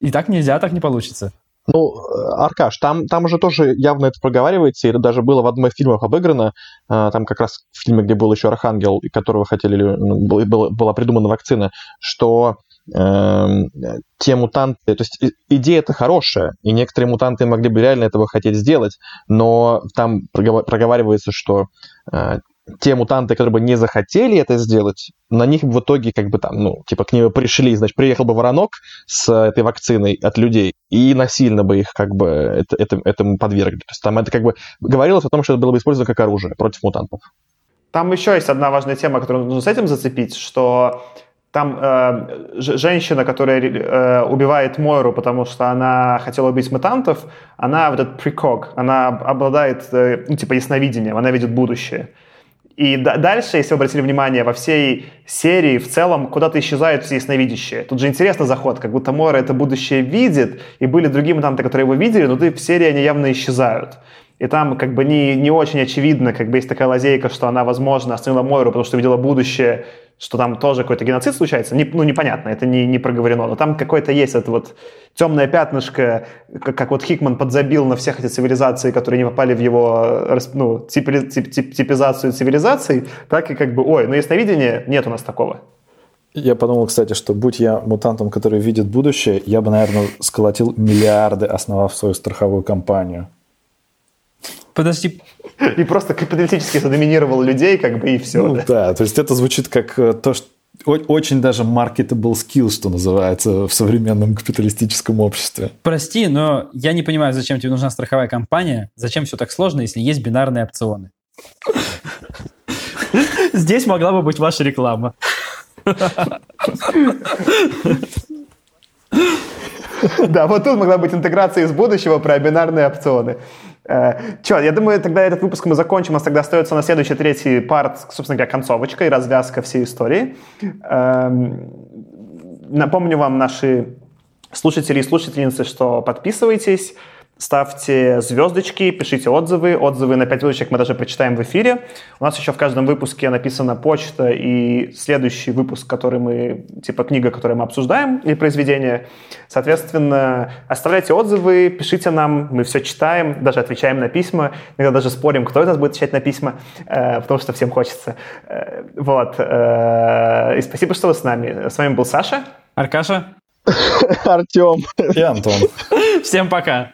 И так нельзя, так не получится. Ну, Аркаш, там, там уже тоже явно это проговаривается, и это даже было в одном из фильмов обыграно, а, там как раз в фильме, где был еще Архангел, которого хотели, ну, была, придумана вакцина, что те мутанты, то есть идея это хорошая, и некоторые мутанты могли бы реально этого хотеть сделать, но там проговаривается, что э, те мутанты, которые бы не захотели это сделать, на них в итоге как бы там, ну, типа к ним пришли, значит, приехал бы воронок с этой вакциной от людей и насильно бы их как бы это, это, этому подвергли. То есть там это как бы говорилось о том, что это было бы использовано как оружие против мутантов. Там еще есть одна важная тема, которую нужно с этим зацепить, что там э, женщина, которая э, убивает Мойру, потому что она хотела убить мутантов, она вот этот приког, она обладает, э, ну, типа, ясновидением, она видит будущее. И дальше, если вы обратили внимание, во всей серии в целом куда-то исчезают все ясновидящие. Тут же интересный заход, как будто Мойра это будущее видит, и были другие мутанты, которые его видели, но в серии они явно исчезают. И там как бы не, не очень очевидно, как бы есть такая лазейка, что она, возможно, остановила Мойру, потому что видела будущее, что там тоже какой-то геноцид случается, не, ну, непонятно, это не, не проговорено, но там какое-то есть это вот темное пятнышко, как, как вот Хикман подзабил на всех эти цивилизации, которые не попали в его ну, типи, тип, тип, типизацию цивилизаций, так и как бы, ой, ну ясновидение, нет у нас такого. Я подумал, кстати, что будь я мутантом, который видит будущее, я бы, наверное, сколотил миллиарды, основав свою страховую компанию. Подожди. И просто капиталистически задоминировал людей, как бы, и все. Ну, да. да, то есть это звучит как э, то, что очень даже marketable skill, что называется, в современном капиталистическом обществе. Прости, но я не понимаю, зачем тебе нужна страховая компания, зачем все так сложно, если есть бинарные опционы. Здесь могла бы быть ваша реклама. Да, вот тут могла быть интеграция из будущего про бинарные опционы. Э, Че, я думаю, тогда этот выпуск мы закончим. У нас тогда остается на следующий третий парт, собственно говоря, концовочка и развязка всей истории. Эм, напомню вам, наши слушатели и слушательницы, что подписывайтесь, ставьте звездочки, пишите отзывы. Отзывы на 5 звездочек мы даже прочитаем в эфире. У нас еще в каждом выпуске написана почта и следующий выпуск, который мы, типа книга, которую мы обсуждаем, или произведение. Соответственно, оставляйте отзывы, пишите нам, мы все читаем, даже отвечаем на письма. Иногда даже спорим, кто из нас будет отвечать на письма, э, потому что всем хочется. Э, вот. Э, и спасибо, что вы с нами. С вами был Саша. Аркаша. Артем. И Антон. Всем пока.